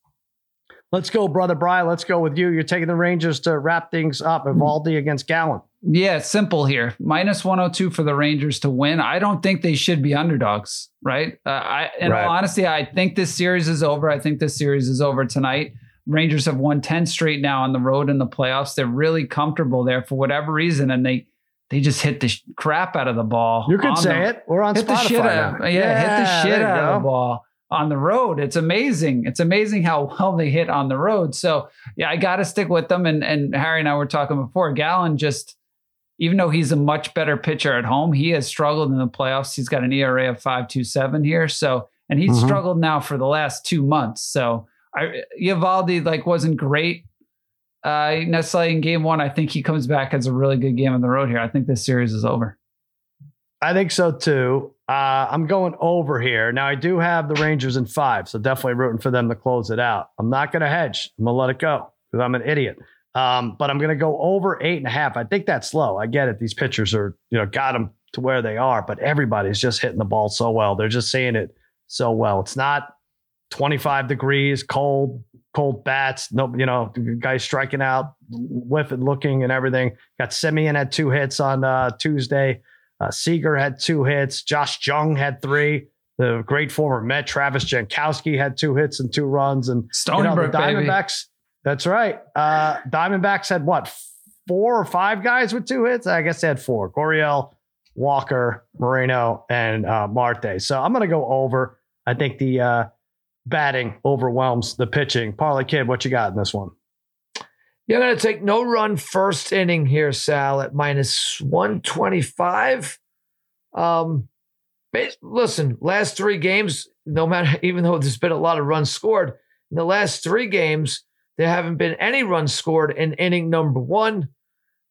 Speaker 1: let's go, brother Brian. Let's go with you. You're taking the Rangers to wrap things up. Eovaldi against Gallen.
Speaker 5: Yeah, it's simple here. Minus 102 for the Rangers to win. I don't think they should be underdogs, right? Uh, I, in
Speaker 1: Right.
Speaker 5: all honesty, I think this series is over. I think this series is over tonight. Rangers have won 10 straight now on the road in the playoffs. They're really comfortable there for whatever reason, and they they just hit the sh- crap out of the ball.
Speaker 1: You can
Speaker 5: on
Speaker 1: say
Speaker 5: the-
Speaker 1: it. We're on
Speaker 5: hit the shit
Speaker 1: now.
Speaker 5: out, yeah, hit the shit
Speaker 1: there you
Speaker 5: out of the ball on the road. It's amazing. It's amazing how *laughs* well they hit on the road. So yeah, I got to stick with them. And and Harry and I were talking before. Gallon just, even though he's a much better pitcher at home, he has struggled in the playoffs. He's got an ERA of five two seven here. So and he's
Speaker 1: Mhm.
Speaker 5: struggled now for the last two months. So I Eovaldi like wasn't great. Uh, necessarily in game one, I think he comes back as a really good game on the road here. I think this series is over.
Speaker 1: I think so too. Uh, I'm going over here. Now, I do have the Rangers in five, so definitely rooting for them to close it out. I'm not going to hedge. I'm going to let it go because I'm an idiot. Um, but I'm going to go over eight and a half. I think that's low. I get it. These pitchers are, you know, got them to where they are, but everybody's just hitting the ball so well. They're just seeing it so well. It's not 25 degrees, cold, cold bats. No, you know, guys striking out, whiffing, looking, and everything. Got Semien had two hits on uh, Tuesday. Uh, Seager had two hits. Josh Jung had three. The great former Met Travis Jankowski had two hits and two runs. And
Speaker 5: Stony
Speaker 1: you know, the
Speaker 5: Brook, baby.
Speaker 1: That's right. Uh, Diamondbacks had what four or five guys with two hits. I guess they had four: Gurriel, Walker, Moreno, and uh, Marte. So I'm going to go over. I think the uh, batting overwhelms the pitching. Parlay Kid, what you got in this one?
Speaker 3: You're going to take no run first inning here, Sal, at minus 125. Um, listen, last three games, no matter, *laughs* even though there's been a lot of runs scored, in the last three games, there haven't been any runs scored in inning number one.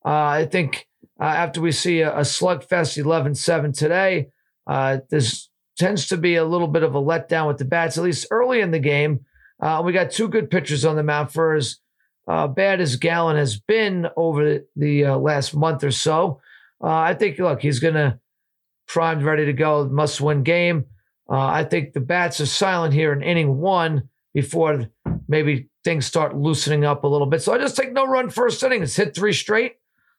Speaker 3: Uh, I think uh, after we see a, a slugfest 11 7 today, uh, this tends to be a little bit of a letdown with the bats, at least early in the game. Uh, we got two good pitchers on the mound for as uh, bad as Gallen has been over the uh, last month or so. I think, look, he's going to primed, ready to go, must win game. I think the bats are silent here in inning one before maybe things start loosening up a little bit. So I just take no run first inning. It's hit three straight.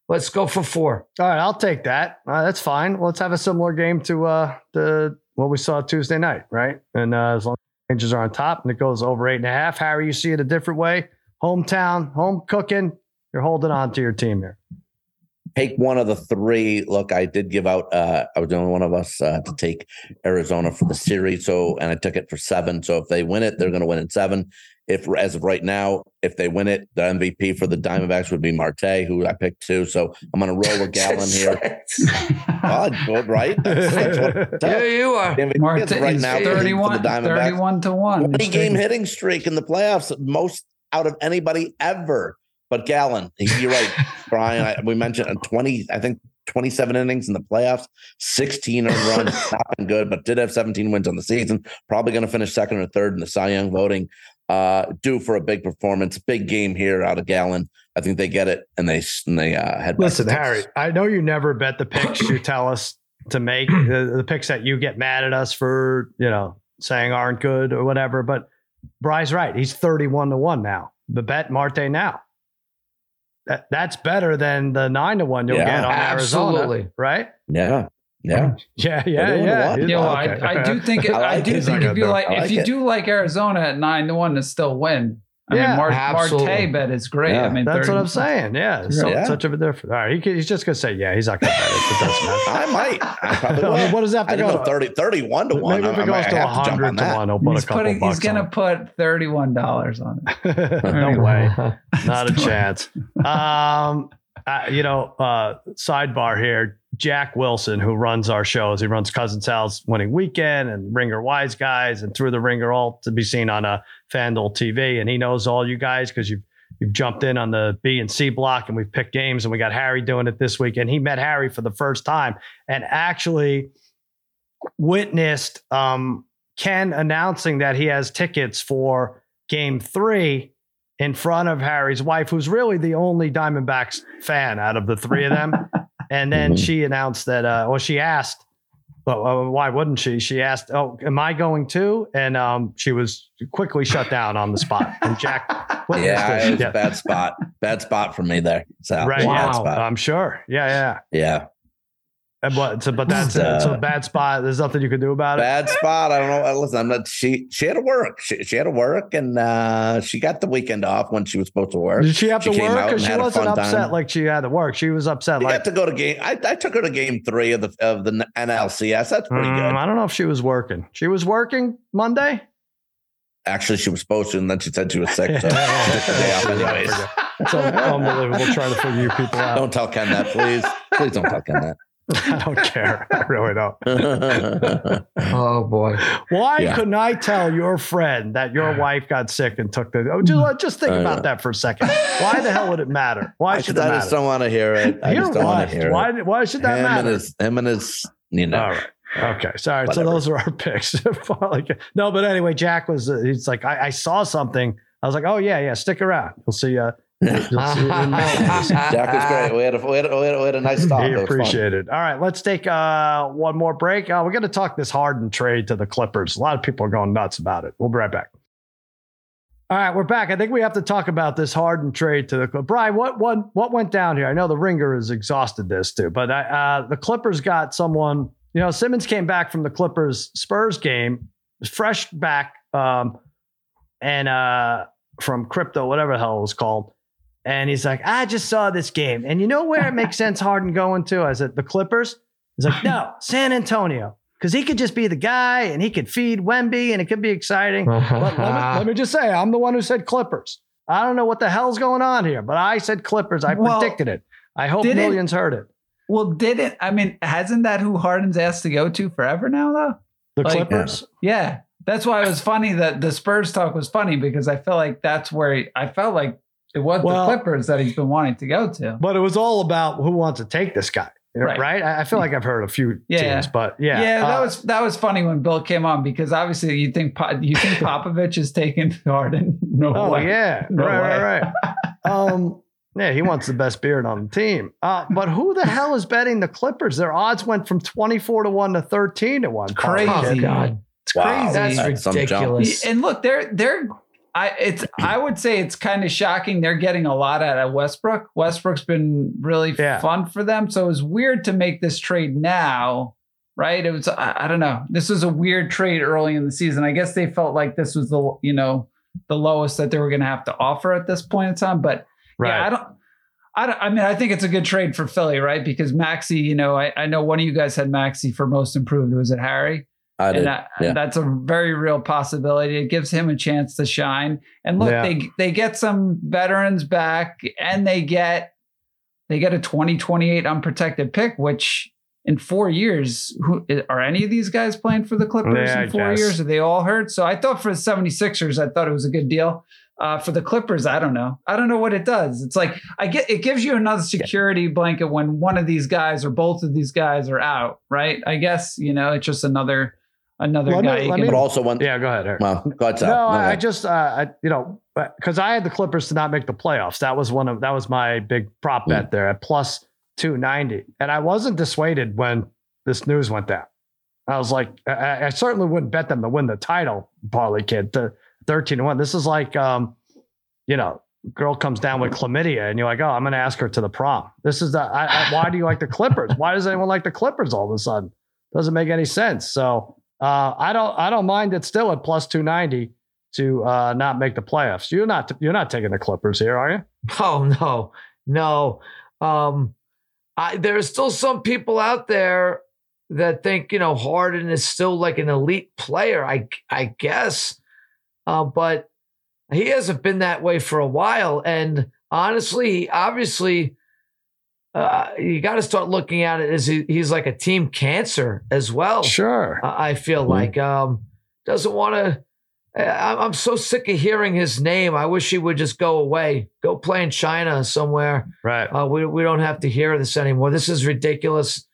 Speaker 3: Let's go for four.
Speaker 1: All right, I'll take that. Uh, that's fine. Let's have a similar game to uh, the what we saw Tuesday night, right? And uh, as long as the Rangers are on top and it goes over eight and a half, Harry, you see it a different way. Hometown, home cooking. You're holding on to your team here.
Speaker 4: Take one of the three. Look, I did give out. Uh, I was the only one of us uh, to take Arizona for the series. So, and I took it for seven. So, if they win it, they're going to win in seven. If as of right now, if they win it, the MVP for the Diamondbacks would be Marte, who I picked too. So, I'm going to roll with *laughs* Gallen here. Oh, well, right? *laughs* That's, that's what,
Speaker 3: Yeah, you are.
Speaker 4: the MVP
Speaker 5: Marte
Speaker 4: is right now for the- for
Speaker 5: 31,
Speaker 4: the Diamondbacks.
Speaker 5: 31 to 1.
Speaker 4: 20 game hitting streak in the playoffs, most out of anybody ever. But Gallen, you're right, *laughs* Brian. I, we mentioned uh, 20, I think 27 innings in the playoffs, 16 earned runs, not been good, but did have 17 wins on the season. Probably going to finish second or third in the Cy Young voting. Uh, due for a big performance, big game here out of Gallen. I think they get it and they and they uh, head. back
Speaker 1: Listen,
Speaker 4: to
Speaker 1: Harry,
Speaker 4: Texas.
Speaker 1: I know you never bet the picks you *coughs* tell us to make, the, the picks that you get mad at us for, you know, saying aren't good or whatever. But Bry's right. He's 31 to 1 now. The bet Marte now. That, that's better than the 9 to 1 you'll
Speaker 4: Yeah.
Speaker 1: get on Arizona.
Speaker 3: Absolutely.
Speaker 1: Right?
Speaker 4: Yeah, yeah.
Speaker 1: Yeah, yeah, yeah.
Speaker 4: 1?
Speaker 5: Yeah, well,
Speaker 1: Okay.
Speaker 5: I, I do think
Speaker 4: I *laughs*
Speaker 5: I,
Speaker 4: like
Speaker 5: do
Speaker 4: it.
Speaker 5: think if you like
Speaker 1: I
Speaker 5: if you
Speaker 4: it.
Speaker 5: do like Arizona at nine to one to still win, I
Speaker 1: Yeah,
Speaker 5: mean, Mar- Marte bet is great.
Speaker 4: Yeah.
Speaker 5: I mean,
Speaker 1: That's
Speaker 5: 30
Speaker 1: what I'm saying. Yeah. So
Speaker 4: Yeah.
Speaker 1: such of a difference. All right. He, could- he's just going to say, yeah, he's not going to bet it. It doesn't.
Speaker 4: I might. I probably *laughs*
Speaker 1: I
Speaker 4: will.
Speaker 1: mean, what does that have to
Speaker 4: didn't
Speaker 1: go
Speaker 4: know
Speaker 1: to?
Speaker 4: 30, 31 to 1.
Speaker 1: Maybe if
Speaker 4: I
Speaker 1: it goes to
Speaker 4: have to jump
Speaker 1: 100
Speaker 4: on
Speaker 1: to
Speaker 4: that.
Speaker 1: 1, he'll put
Speaker 5: He's
Speaker 1: a couple
Speaker 5: putting. He's gonna
Speaker 1: on
Speaker 5: put thirty-one dollars on it. *laughs*
Speaker 1: no way. Not a chance. Um, uh, you know, uh, sidebar here. Jack Wilson, who runs our shows, he runs Cousin Sal's Winning Weekend and Ringer Wise Guys and Through the Ringer, all to be seen on a FanDuel TV. And he knows all you guys because you've you've jumped in on the B and C block and we've picked games and we got Harry doing it this week. And he met Harry for the first time and actually witnessed um, Ken announcing that he has tickets for Game Three in front of Harry's wife, who's really the only Diamondbacks fan out of the three of them. *laughs* and then
Speaker 4: Mhm.
Speaker 1: she announced that, uh, well, she asked, well, uh, why wouldn't she? She asked, "Oh, am I going too?" And um, she was quickly shut down on the spot. And Jack, *laughs* witnessed
Speaker 4: Yeah, it was
Speaker 1: yeah.
Speaker 4: a bad spot. Bad spot for me there. So,
Speaker 1: right?
Speaker 3: Wow.
Speaker 1: Yeah, I'm sure. Yeah, yeah.
Speaker 4: yeah.
Speaker 1: But so, but that's it. A bad spot. There's nothing you can do about it.
Speaker 4: Bad spot. I don't know. Uh, Listen, I'm not. She she had to work. She, she had to work, and uh, she got the weekend off when she was supposed to work.
Speaker 1: Did she have
Speaker 4: She
Speaker 1: to work? Because she wasn't upset
Speaker 4: time.
Speaker 1: like she had to work. She was upset
Speaker 4: She
Speaker 1: like
Speaker 4: got to go to game. I, I took her to game three of the of the NLCS. That's pretty
Speaker 1: Mm,
Speaker 4: good.
Speaker 1: I don't know if she was working. She was working Monday.
Speaker 4: Actually, she was supposed to, and then she said she was sick. So
Speaker 1: Yeah.
Speaker 4: I took the day off *laughs* anyways.
Speaker 1: It's unbelievable trying to figure you people out.
Speaker 4: Don't tell Ken that, please. Please don't tell Ken *laughs*
Speaker 1: I don't care. I really don't. *laughs*
Speaker 3: oh boy.
Speaker 1: Why
Speaker 4: Yeah.
Speaker 1: couldn't I tell your friend that your wife got sick and took the? Oh, just, just think
Speaker 4: I
Speaker 1: about
Speaker 4: know.
Speaker 1: that for a second. Why the hell would it matter? Why
Speaker 4: I,
Speaker 1: should
Speaker 4: I just don't want to hear it. I
Speaker 1: Hear
Speaker 4: just don't want to hear
Speaker 1: Why?
Speaker 4: it.
Speaker 1: Why should that
Speaker 4: him
Speaker 1: matter?
Speaker 4: and his him and his you know.
Speaker 1: All right. Okay. Sorry. So those are our *laughs* picks. No, but anyway, Jack was. Uh, he's like, I, I saw something. I was like, oh yeah, yeah. Stick around. You'll see. Uh, you'll see in May.
Speaker 4: Jack was great. We had a we had a, we had a, we had a nice talk. *laughs*
Speaker 1: He
Speaker 4: It
Speaker 1: appreciated. All right, let's take uh, one more break. Uh, we're going to talk this Harden trade to the Clippers. A lot of people are going nuts about it. We'll be right back. All right, we're back. I think we have to talk about this Harden trade to the Clippers. Brian, what what what went down here? I know the Ringer has exhausted this too, but I, uh, the Clippers got someone. You know, Simmons came back from the Clippers Spurs game, fresh back, um, and uh, from crypto, whatever the hell it was called. And he's like, I just saw this game. And you know where it makes sense Harden going to? I said, the Clippers? He's like, no, San Antonio. Because he could just be the guy and he could feed Wemby and it could be exciting. *laughs* But let, me, let me just say, I'm the one who said Clippers. I don't know what the hell's going on here, but I said Clippers. I
Speaker 5: Well,
Speaker 1: predicted it. I hope
Speaker 5: didn't-
Speaker 1: millions heard it.
Speaker 5: Well, didn't I mean? Hasn't that who Harden's asked to go to forever now, though?
Speaker 1: The
Speaker 5: Like-
Speaker 1: Clippers?
Speaker 5: Yeah, that's why it was funny that the Spurs talk was funny because I felt like that's where he, I felt like it was
Speaker 1: Well-
Speaker 5: the Clippers that he's been wanting to go to.
Speaker 1: But it was all about who wants to take this guy, right?
Speaker 5: Right.
Speaker 1: I, I feel like I've heard a few
Speaker 5: Yeah.
Speaker 1: teams, but yeah.
Speaker 5: Yeah, that
Speaker 1: uh,
Speaker 5: was that was funny when Bill came on because obviously you think you think *laughs* Popovich is taking Harden. No
Speaker 1: Oh
Speaker 5: way.
Speaker 1: yeah,
Speaker 5: No
Speaker 1: right,
Speaker 5: way.
Speaker 1: right, right. *laughs* um, yeah, he wants the best beard on the team. Uh, but who the hell is betting the Clippers? Their odds went from twenty four to one to thirteen to one.
Speaker 5: Crazy.
Speaker 3: Oh God.
Speaker 5: It's
Speaker 4: Wow.
Speaker 5: crazy.
Speaker 3: That's
Speaker 4: That's some
Speaker 3: ridiculous.
Speaker 5: And look, they're they're I it's I would say it's kind of shocking. They're getting a lot out of Westbrook. Westbrook's been really
Speaker 1: Yeah.
Speaker 5: fun for them. So it was weird to make this trade now, right? It was I, I don't know. This was a weird trade early in the season. I guess they felt like this was the you know the lowest that they were going to have to offer at this point in time. But yeah, I don't. I, don't, I mean, I think it's a good trade for Philly, right? Because Maxey, you know, I, I know one of you guys had Maxey for most improved. Was it Harry?
Speaker 4: I did.
Speaker 5: and that,
Speaker 4: yeah.
Speaker 5: that's a very real possibility. It gives him a chance to shine. And look,
Speaker 1: Yeah.
Speaker 5: they they get some veterans back, and they get they get a 2028 unprotected pick, which in four years, who are any of these guys playing for the Clippers
Speaker 1: Yeah,
Speaker 5: in four years? Are they all hurt? So I thought for the 76ers, I thought it was a good deal. Uh, for the Clippers, I don't know. I don't know what it does. It's like I get it gives you another security blanket when one of these guys or both of these guys are out, right? I guess you know it's just another another
Speaker 1: Let me-
Speaker 5: guy. you
Speaker 1: let
Speaker 5: can-
Speaker 4: but also one.
Speaker 1: Yeah, go ahead. Eric.
Speaker 4: Well, go ahead, Sal.
Speaker 1: No, I, I just, uh, I, you know, because I had the Clippers to not make the playoffs. That was one of that was my big prop
Speaker 4: Hmm.
Speaker 1: bet there at plus two ninety, and I wasn't dissuaded when this news went down. I was like, I, I certainly wouldn't bet them to win the title, Parlay Kid, to thirteen to one. This is like, um, you know, girl comes down with chlamydia, and you're like, oh, I'm going to ask her to the prom. This is the. I, I, why do you like the Clippers? Why does anyone like the Clippers all of a sudden? Doesn't make any sense. So uh, I don't I don't mind it still at plus two ninety to uh, not make the playoffs. You're not you're not taking the Clippers here, are you? *laughs*
Speaker 3: Oh no, no. Um, I, there are still some people out there that think you know Harden is still like an elite player. I I guess, uh, but he hasn't been that way for a while. And honestly, obviously, uh, you got to start looking at it as he, he's like a team cancer as well.
Speaker 1: Sure.
Speaker 3: I I feel
Speaker 4: Mhm.
Speaker 3: like um, doesn't want to. I'm so sick of hearing his name. I wish he would just go away, go play in China somewhere.
Speaker 1: Right.
Speaker 3: Uh, we we don't have to hear this anymore. This is ridiculous.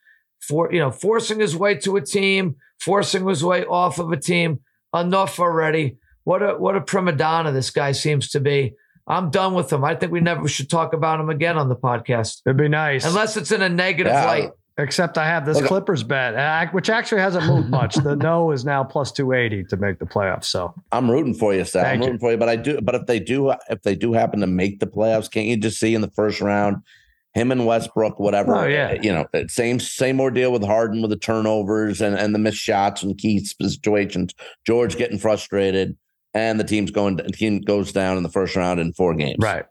Speaker 3: For you know, forcing his way to a team, forcing his way off of a team. Enough already. What a what a prima donna this guy seems to be. I'm done with him. I think we never should talk about him again on the podcast,
Speaker 1: It'd be nice.
Speaker 3: unless it's in a negative
Speaker 4: Yeah.
Speaker 3: light.
Speaker 1: Except I have this
Speaker 4: Look,
Speaker 1: Clippers bet, I- which actually hasn't moved *laughs* much. the no is now plus 280 to make the playoffs. So
Speaker 4: I'm rooting for you, Sal. I'm
Speaker 1: Thank you.
Speaker 4: rooting for you, but I do. But if they do, if they do happen to make the playoffs, can't you just see in the first round, him and Westbrook, whatever?
Speaker 1: Oh, yeah.
Speaker 4: you know, same same ordeal with Harden with the turnovers and and the missed shots and key situations. George getting frustrated, and the team's going. The team goes down in the first round in four games,
Speaker 1: right.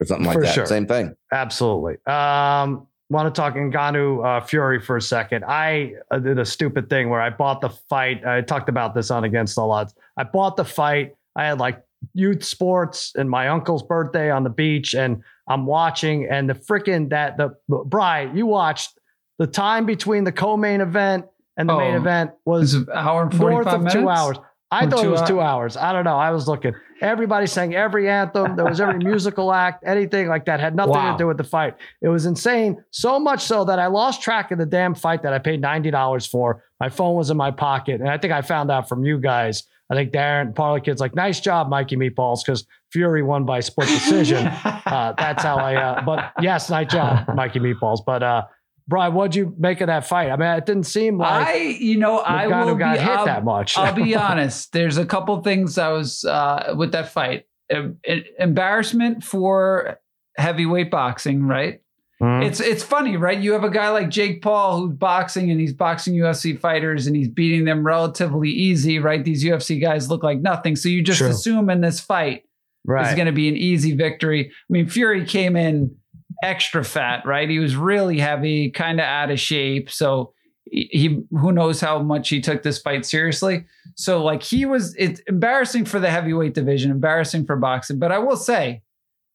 Speaker 4: or something like
Speaker 1: For
Speaker 4: that.
Speaker 1: sure.
Speaker 4: Same thing.
Speaker 1: Absolutely. Um, want to talk Ngannou uh, Fury for a second. I uh, did a stupid thing where I bought the fight. I talked about this on Against the Odds. I bought the fight. I had like youth sports and my uncle's birthday on the beach, and I'm watching. And the freaking that the Bry, you watched the time between the co-main event and the main
Speaker 5: Oh,
Speaker 1: event
Speaker 5: was
Speaker 1: was
Speaker 5: an hour and
Speaker 1: north
Speaker 5: 45
Speaker 1: of
Speaker 5: minutes.
Speaker 1: two hours. I thought it was two hours. I don't know. I was looking. Everybody sang every anthem. There was every *laughs* musical act, anything like that had nothing
Speaker 3: Wow.
Speaker 1: to do with the fight. It was insane. So much so that I lost track of the damn fight that I paid ninety dollars for. My phone was in my pocket, and I think I found out from you guys. I think Darren Parlay Kid's like, "Nice job, Mikey Meatballs," because Fury won by split decision. *laughs* uh, that's how I. Uh, but yes, nice job, Mikey Meatballs. But uh, Brian, what'd you make of that fight? I mean, it didn't seem like
Speaker 5: I, you know, I
Speaker 1: Ngannou
Speaker 5: will
Speaker 1: got
Speaker 5: be,
Speaker 1: hit
Speaker 5: I'll-
Speaker 1: that much.
Speaker 5: I'll be honest. *laughs* There's a couple things I was uh, with that fight. Em- em- embarrassment for heavyweight boxing, right?
Speaker 1: Mhm.
Speaker 5: It's it's funny, right? You have a guy like Jake Paul who's boxing and he's boxing UFC fighters and he's beating them relatively easy, right? These UFC guys look like nothing. So you just
Speaker 3: True.
Speaker 5: assume in this fight
Speaker 1: right.
Speaker 5: it's going to be an easy victory. I mean, Fury came in extra fat, right? He was really heavy, kind of out of shape. So he, who knows how much he took this fight seriously. So like he was, it's embarrassing for the heavyweight division, embarrassing for boxing. But I will say,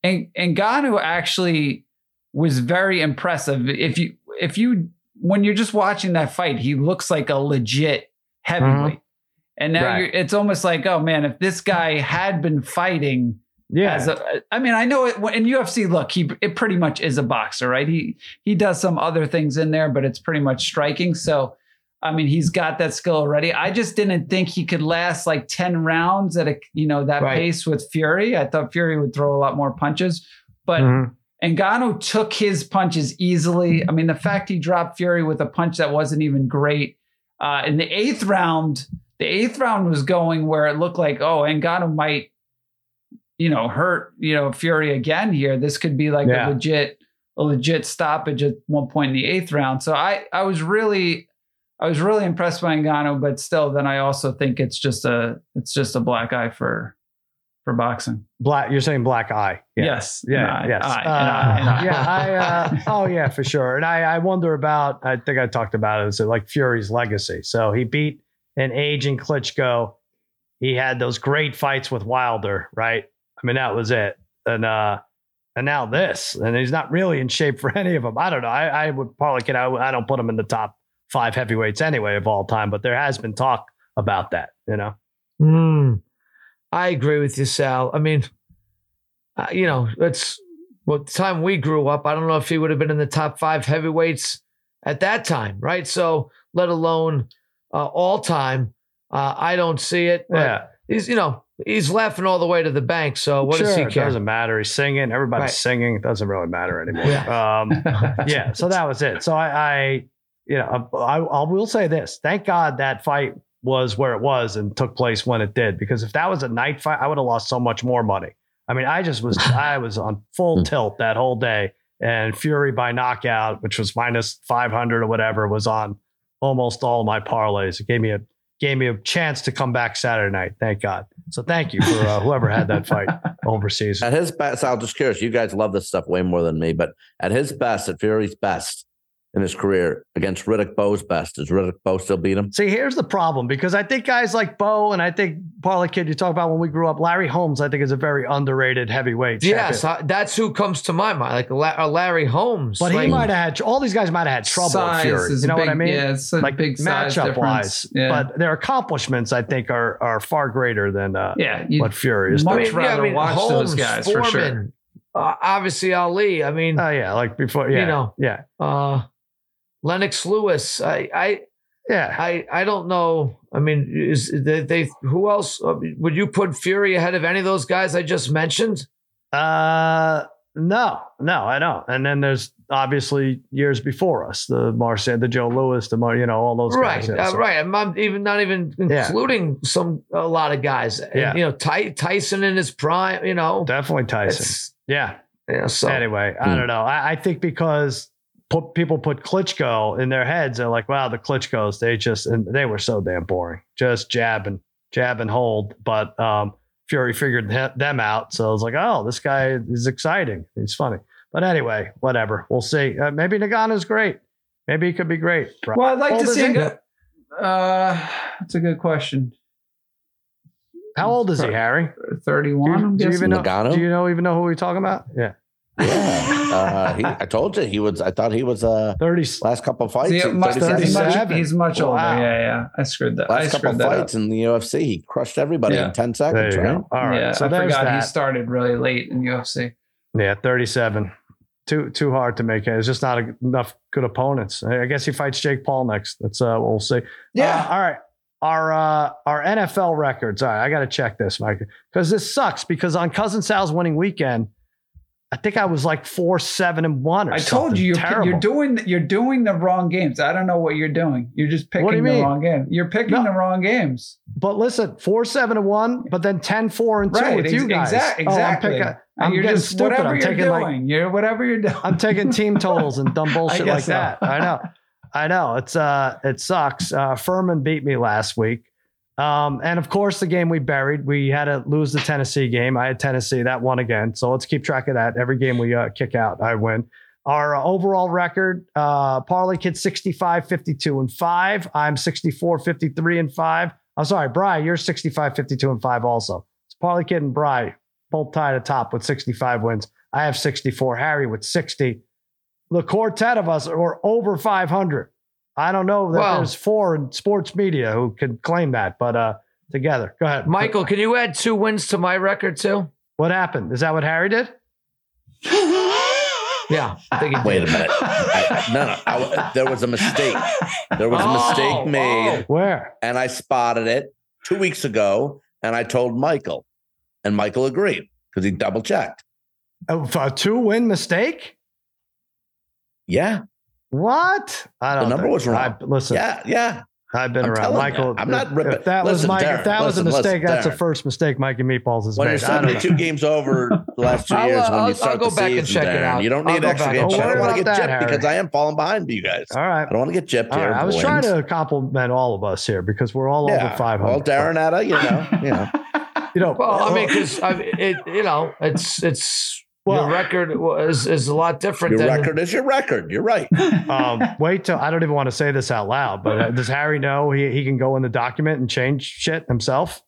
Speaker 5: and Ngannou actually was very impressive. If you, if you, when you're just watching that fight, he looks like a legit mm-hmm. heavyweight. And now
Speaker 1: Right.
Speaker 5: you're, it's almost like, oh man, if this guy had been fighting
Speaker 1: yeah.
Speaker 5: as a, I mean, I know it in UFC. Look, he it pretty much is a boxer, right? He he does some other things in there, but it's pretty much striking. So, I mean, he's got that skill already. I just didn't think he could last like ten rounds at a you know that
Speaker 3: Right.
Speaker 5: pace with Fury. I thought Fury would throw a lot more punches, but
Speaker 1: Mhm.
Speaker 5: Ngannou took his punches easily. I mean, the fact he dropped Fury with a punch that wasn't even great. Uh, in the eighth round, the eighth round was going where it looked like, oh, Ngannou might, you know, hurt, you know, Fury again here. This could be like
Speaker 1: Yeah.
Speaker 5: a legit, a legit stoppage at one point in the eighth round. So I, I was really, I was really impressed by Ngannou, but still, then I also think it's just a, it's just a black eye for, for boxing.
Speaker 1: Black. You're saying black eye. Yeah.
Speaker 5: Yes.
Speaker 1: Yeah. Yes. Uh, yeah. I. Uh, *laughs* oh yeah, for sure. And I, I wonder about. I think I talked about it. It like Fury's legacy? So he beat an aging Klitschko. He had those great fights with Wilder, right? I mean, that was it. And uh, and now this, and he's not really in shape for *laughs* any of them. I don't know. I, I would probably can. I, I don't put him in the top five heavyweights anyway of all time, but there has been talk about that. You know.
Speaker 3: Hmm. I agree with you, Sal. I mean, uh, you know, it's well, the time we grew up. I don't know if he would have been in the top five heavyweights at that time, right? So, let alone uh, all time. Uh, I don't see it. But
Speaker 1: Yeah.
Speaker 3: he's you know he's laughing all the way to the bank. So what
Speaker 1: sure,
Speaker 3: does he care?
Speaker 1: It doesn't matter. He's singing. Everybody's
Speaker 3: Right.
Speaker 1: singing. It doesn't really matter anymore.
Speaker 3: Yeah.
Speaker 1: Um, *laughs* yeah. So that was it. So I, I you know, I, I will say this. Thank God that fight was where it was and took place when it did. Because if that was a night fight, I would have lost so much more money. I mean, I just was, *laughs* I was on full tilt that whole day. And Fury by knockout, which was minus 500 or whatever, was on almost all my parlays. It gave me a, gave me a chance to come back Saturday night. Thank God. So thank you for uh, whoever had that fight *laughs* overseas.
Speaker 4: At his best, I'm just curious. You guys love this stuff way more than me, but at his best, at Fury's best in his career against Riddick Bowe's best, does Riddick Bowe still beat him?
Speaker 1: See, here's the problem because I think guys like Bowe and I think Parlay Kid, you talk about when we grew up, Larry Holmes, I think is a very underrated heavyweight.
Speaker 3: Yes,
Speaker 1: champion.
Speaker 3: I, that's who comes to my mind, like La- Larry Holmes.
Speaker 1: but he might have had all these guys might have had trouble
Speaker 5: Size
Speaker 1: with Fury.
Speaker 5: is
Speaker 1: You know
Speaker 5: big,
Speaker 1: what I mean?
Speaker 5: Yeah, it's a
Speaker 1: like
Speaker 5: big size
Speaker 1: matchup wise,
Speaker 5: Yeah.
Speaker 1: but their accomplishments I think are are far greater than uh,
Speaker 5: yeah, you,
Speaker 1: what Fury is.
Speaker 5: Much
Speaker 3: I
Speaker 1: doing.
Speaker 3: mean,
Speaker 5: rather
Speaker 3: yeah, I mean,
Speaker 5: watch
Speaker 3: Holmes,
Speaker 5: those guys, for sure.
Speaker 3: Uh, obviously Ali. I mean,
Speaker 1: Oh yeah, like before, yeah,
Speaker 3: You know.
Speaker 1: yeah,
Speaker 3: uh, Lennox Lewis. I, I,
Speaker 1: yeah.
Speaker 3: I, I don't know. I mean, is they, they who else uh, would you put Fury ahead of any of those guys I just mentioned?
Speaker 1: Uh, no, no, I don't. And then there's obviously years before us, the Marcia, the Joe Louis, the Mar, you know, all those
Speaker 3: Right,
Speaker 1: guys. yeah,
Speaker 3: uh,
Speaker 1: so-
Speaker 3: right. I'm not even not even
Speaker 1: Yeah.
Speaker 3: including some a lot of guys. And,
Speaker 1: Yeah.
Speaker 3: you know, Ty, Tyson in his prime. You know,
Speaker 1: Definitely Tyson. Yeah.
Speaker 3: yeah. So
Speaker 1: Anyway, I
Speaker 4: Hmm.
Speaker 1: don't know. I, I think because put, people put Klitschko in their heads, they're like, wow, the Klitschko's, they just, and they were so damn boring. Just jab and jab and hold. But um, Fury figured them out. So I was like, oh, this guy is exciting. He's funny. But anyway, whatever. We'll see. Uh, maybe Nagano's great. Maybe he could be great.
Speaker 5: well, I'd like
Speaker 1: Old
Speaker 5: to see.
Speaker 1: he?
Speaker 5: him- Uh, that's a good question.
Speaker 1: How old is he, Harry?
Speaker 5: Thirty-one. I'm
Speaker 1: you, do you even know?
Speaker 4: Nagano?
Speaker 1: Do you know even know who we're talking about? Yeah,
Speaker 4: Yeah, uh, he, I told you he was. I thought he was. Uh,
Speaker 1: thirty.
Speaker 4: last couple fights,
Speaker 5: Is he
Speaker 4: he-
Speaker 5: much-
Speaker 4: 37.
Speaker 5: he's, much, he's much older.
Speaker 1: Wow.
Speaker 5: Yeah, yeah. I screwed that. I
Speaker 4: last couple
Speaker 5: screwed that
Speaker 4: fights
Speaker 5: up.
Speaker 4: in the UFC, he crushed everybody
Speaker 5: Yeah.
Speaker 4: in ten
Speaker 1: There
Speaker 4: seconds.
Speaker 1: you
Speaker 4: Right?
Speaker 1: go. All right.
Speaker 5: yeah,
Speaker 1: so
Speaker 5: I
Speaker 1: there's
Speaker 5: forgot he started really late in UFC.
Speaker 1: Yeah, thirty-seven. Too too hard to make it. It's just not a, enough good opponents. I I guess he fights Jake Paul next. That's uh, what we'll see. Uh, all right. Our uh, our NFL records. All right, I got to check this, Mike, because this sucks. Because on Cousin Sal's winning weekend, I think I was like four, seven, and one. Or something.
Speaker 5: I told you you're, you're doing you're doing the wrong games. I don't know what you're doing. You're just picking
Speaker 1: you
Speaker 5: the
Speaker 1: mean?
Speaker 5: wrong game. You're picking
Speaker 1: No.
Speaker 5: the wrong games.
Speaker 1: But listen, four, seven, and one, but then 10, 4, and two
Speaker 5: Right,
Speaker 1: with you guys.
Speaker 5: exact-
Speaker 1: Oh, I'm
Speaker 5: exactly.
Speaker 1: picking- I'm
Speaker 5: you're just
Speaker 1: stupid.
Speaker 5: whatever
Speaker 1: I'm
Speaker 5: you're
Speaker 1: taking
Speaker 5: doing.
Speaker 1: like
Speaker 5: you're whatever you're doing.
Speaker 1: I'm taking team totals and dumb *laughs* bullshit like
Speaker 5: so.
Speaker 1: that. I know. I know. It's uh it sucks. Uh Fuhrman beat me last week. Um, and of course the game we buried, we had to lose the Tennessee game. I had Tennessee that won again. So let's keep track of that. Every game we uh, kick out, I win. Our uh, overall record, uh Kid 65, 52, and 5. I'm 64, 53, and 5. I'm sorry, Bry, you're 65, 52, and 5 also. It's Parlay Kid and Bry both tied atop with 65 wins. I have 64. Harry with 60 the quartet of us are over 500. I don't know that
Speaker 3: Well-
Speaker 1: there's four in sports media who can claim that, but uh, together. Go ahead,
Speaker 3: Michael, can you add two wins to my record too?
Speaker 1: What happened? Is that what Harry did? *laughs*
Speaker 3: Yeah, I think he did.
Speaker 4: Wait a minute. I, no, no. I, there was a mistake. There was a
Speaker 3: Oh,
Speaker 4: mistake made,
Speaker 1: Where?
Speaker 4: and I spotted it two weeks ago, and I told Michael, and Michael agreed because he double checked.
Speaker 1: A, a two win mistake?
Speaker 4: Yeah,
Speaker 1: What? I don't.
Speaker 4: The number
Speaker 1: think-
Speaker 4: was wrong.
Speaker 1: I, listen,
Speaker 4: yeah, yeah.
Speaker 1: I've been
Speaker 4: I'm
Speaker 1: around,
Speaker 4: telling you.
Speaker 1: Michael.
Speaker 4: I'm not
Speaker 1: if-
Speaker 4: ripping-
Speaker 1: If that was
Speaker 4: Listen,
Speaker 1: Mike,
Speaker 4: Darren,
Speaker 1: if that was a mistake,
Speaker 4: listen,
Speaker 1: that's the first mistake Mikey Meatballs has
Speaker 4: When
Speaker 1: made.
Speaker 4: you're
Speaker 1: I don't know.
Speaker 4: 72 games over *laughs* the last two
Speaker 3: I'll,
Speaker 4: years,
Speaker 3: uh,
Speaker 4: when
Speaker 3: I'll-
Speaker 4: you start
Speaker 3: I'll go
Speaker 4: the
Speaker 3: back and
Speaker 4: season,
Speaker 3: check it
Speaker 4: Darren,
Speaker 3: out.
Speaker 4: you don't need
Speaker 3: go
Speaker 4: extra
Speaker 3: back
Speaker 4: games.
Speaker 3: and
Speaker 4: I don't want to get
Speaker 1: That,
Speaker 4: gypped
Speaker 1: Harry.
Speaker 4: because I am falling behind you guys.
Speaker 1: All right.
Speaker 4: I don't want to get gypped
Speaker 1: All
Speaker 4: here.
Speaker 1: right. I was
Speaker 4: for
Speaker 1: trying to compliment all of us here because we're all
Speaker 4: yeah.
Speaker 1: over 500.
Speaker 4: Well, Darren Etta, you know, you know. *laughs*
Speaker 1: you know,
Speaker 3: Well, I mean, because it, you know, it's it's
Speaker 1: Well-
Speaker 3: your record is is a lot different.
Speaker 4: Your
Speaker 3: than,
Speaker 4: record is your record. You're right. *laughs*
Speaker 1: um, wait till I don't even want to say this out loud, but uh, does Harry know he, he can go in the document and change shit himself?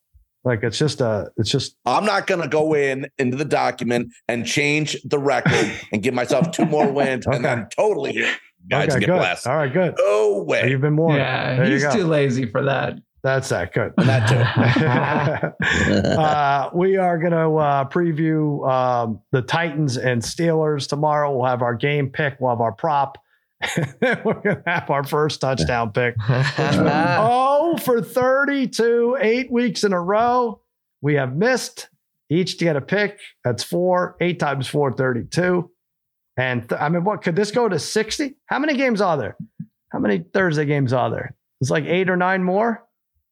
Speaker 1: Like it's just a, it's just
Speaker 4: I'm not going to go in into the document and change the record and give myself two more wins and then totally guys
Speaker 1: okay,
Speaker 4: get
Speaker 1: good.
Speaker 4: blessed.
Speaker 1: All right, good.
Speaker 4: No way.
Speaker 1: You've been warned.
Speaker 5: yeah,
Speaker 1: There
Speaker 5: he's too lazy for that.
Speaker 1: That's that good.
Speaker 4: That *laughs* *laughs*
Speaker 1: uh, we are going to uh, preview um, the Titans and Steelers tomorrow. We'll have our game pick. We'll have our prop. *laughs* We're going to have our first touchdown pick. oh, for 32, eight weeks in a row. We have missed each to get a pick. That's four, eight times four, 32. And th- I mean, what could this go to 60? How many games are there? How many Thursday games are there? It's like eight or nine more.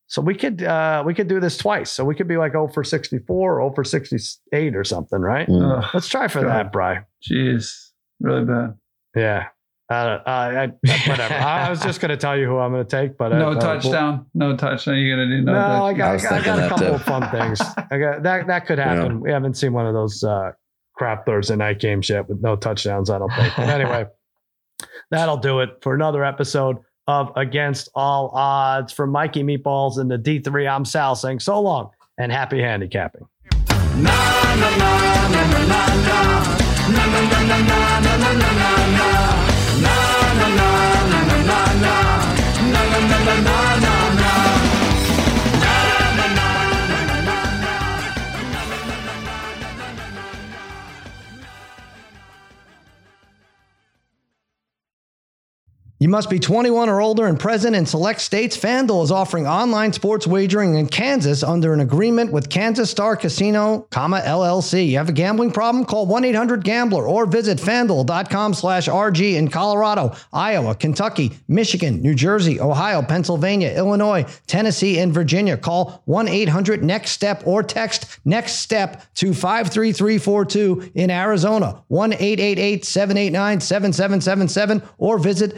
Speaker 1: So we could uh we could do this twice. So we could be like 0 for 64 or 0 for 68 or something, right?
Speaker 4: Mm.
Speaker 5: Ugh,
Speaker 1: Let's try for
Speaker 5: God.
Speaker 1: that, Bry.
Speaker 5: Jeez, really bad.
Speaker 1: Yeah. Uh, uh, I, whatever. I, I was just going to tell you who I'm going to take, but
Speaker 5: no
Speaker 1: uh, uh,
Speaker 5: touchdown. No touchdown. You're going to do no,
Speaker 1: No, I
Speaker 5: touchdown.
Speaker 1: got,
Speaker 4: I was
Speaker 1: I got, I got a couple
Speaker 4: too.
Speaker 1: of fun things. I got that. That could *laughs* happen. We haven't seen one of those uh, crap Thursday night games yet with no touchdowns. I don't think. But anyway, *laughs* that'll do it for another episode of Against All Odds. For Mikey Meatballs and the D3, I'm Sal saying so long and happy handicapping. You must be 21 or older and present in select states. FanDuel is offering online sports wagering in Kansas under an agreement with Kansas Star Casino, LLC. You have a gambling problem? Call 1-800-GAMBLER or visit FanDuel.com slash RG in Colorado, Iowa, Kentucky, Michigan, New Jersey, Ohio, Pennsylvania, Illinois, Tennessee, and Virginia. Call 1-800-NEXT-STEP or text NEXT STEP to 53342 in Arizona, 1-888-789-7777 or visit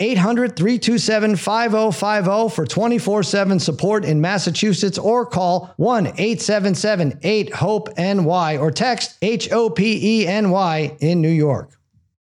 Speaker 1: 800-327-5050 for 24-7 support in Massachusetts or call 1-877-8-HOPE-NY or text H-O-P-E-N-Y in New York.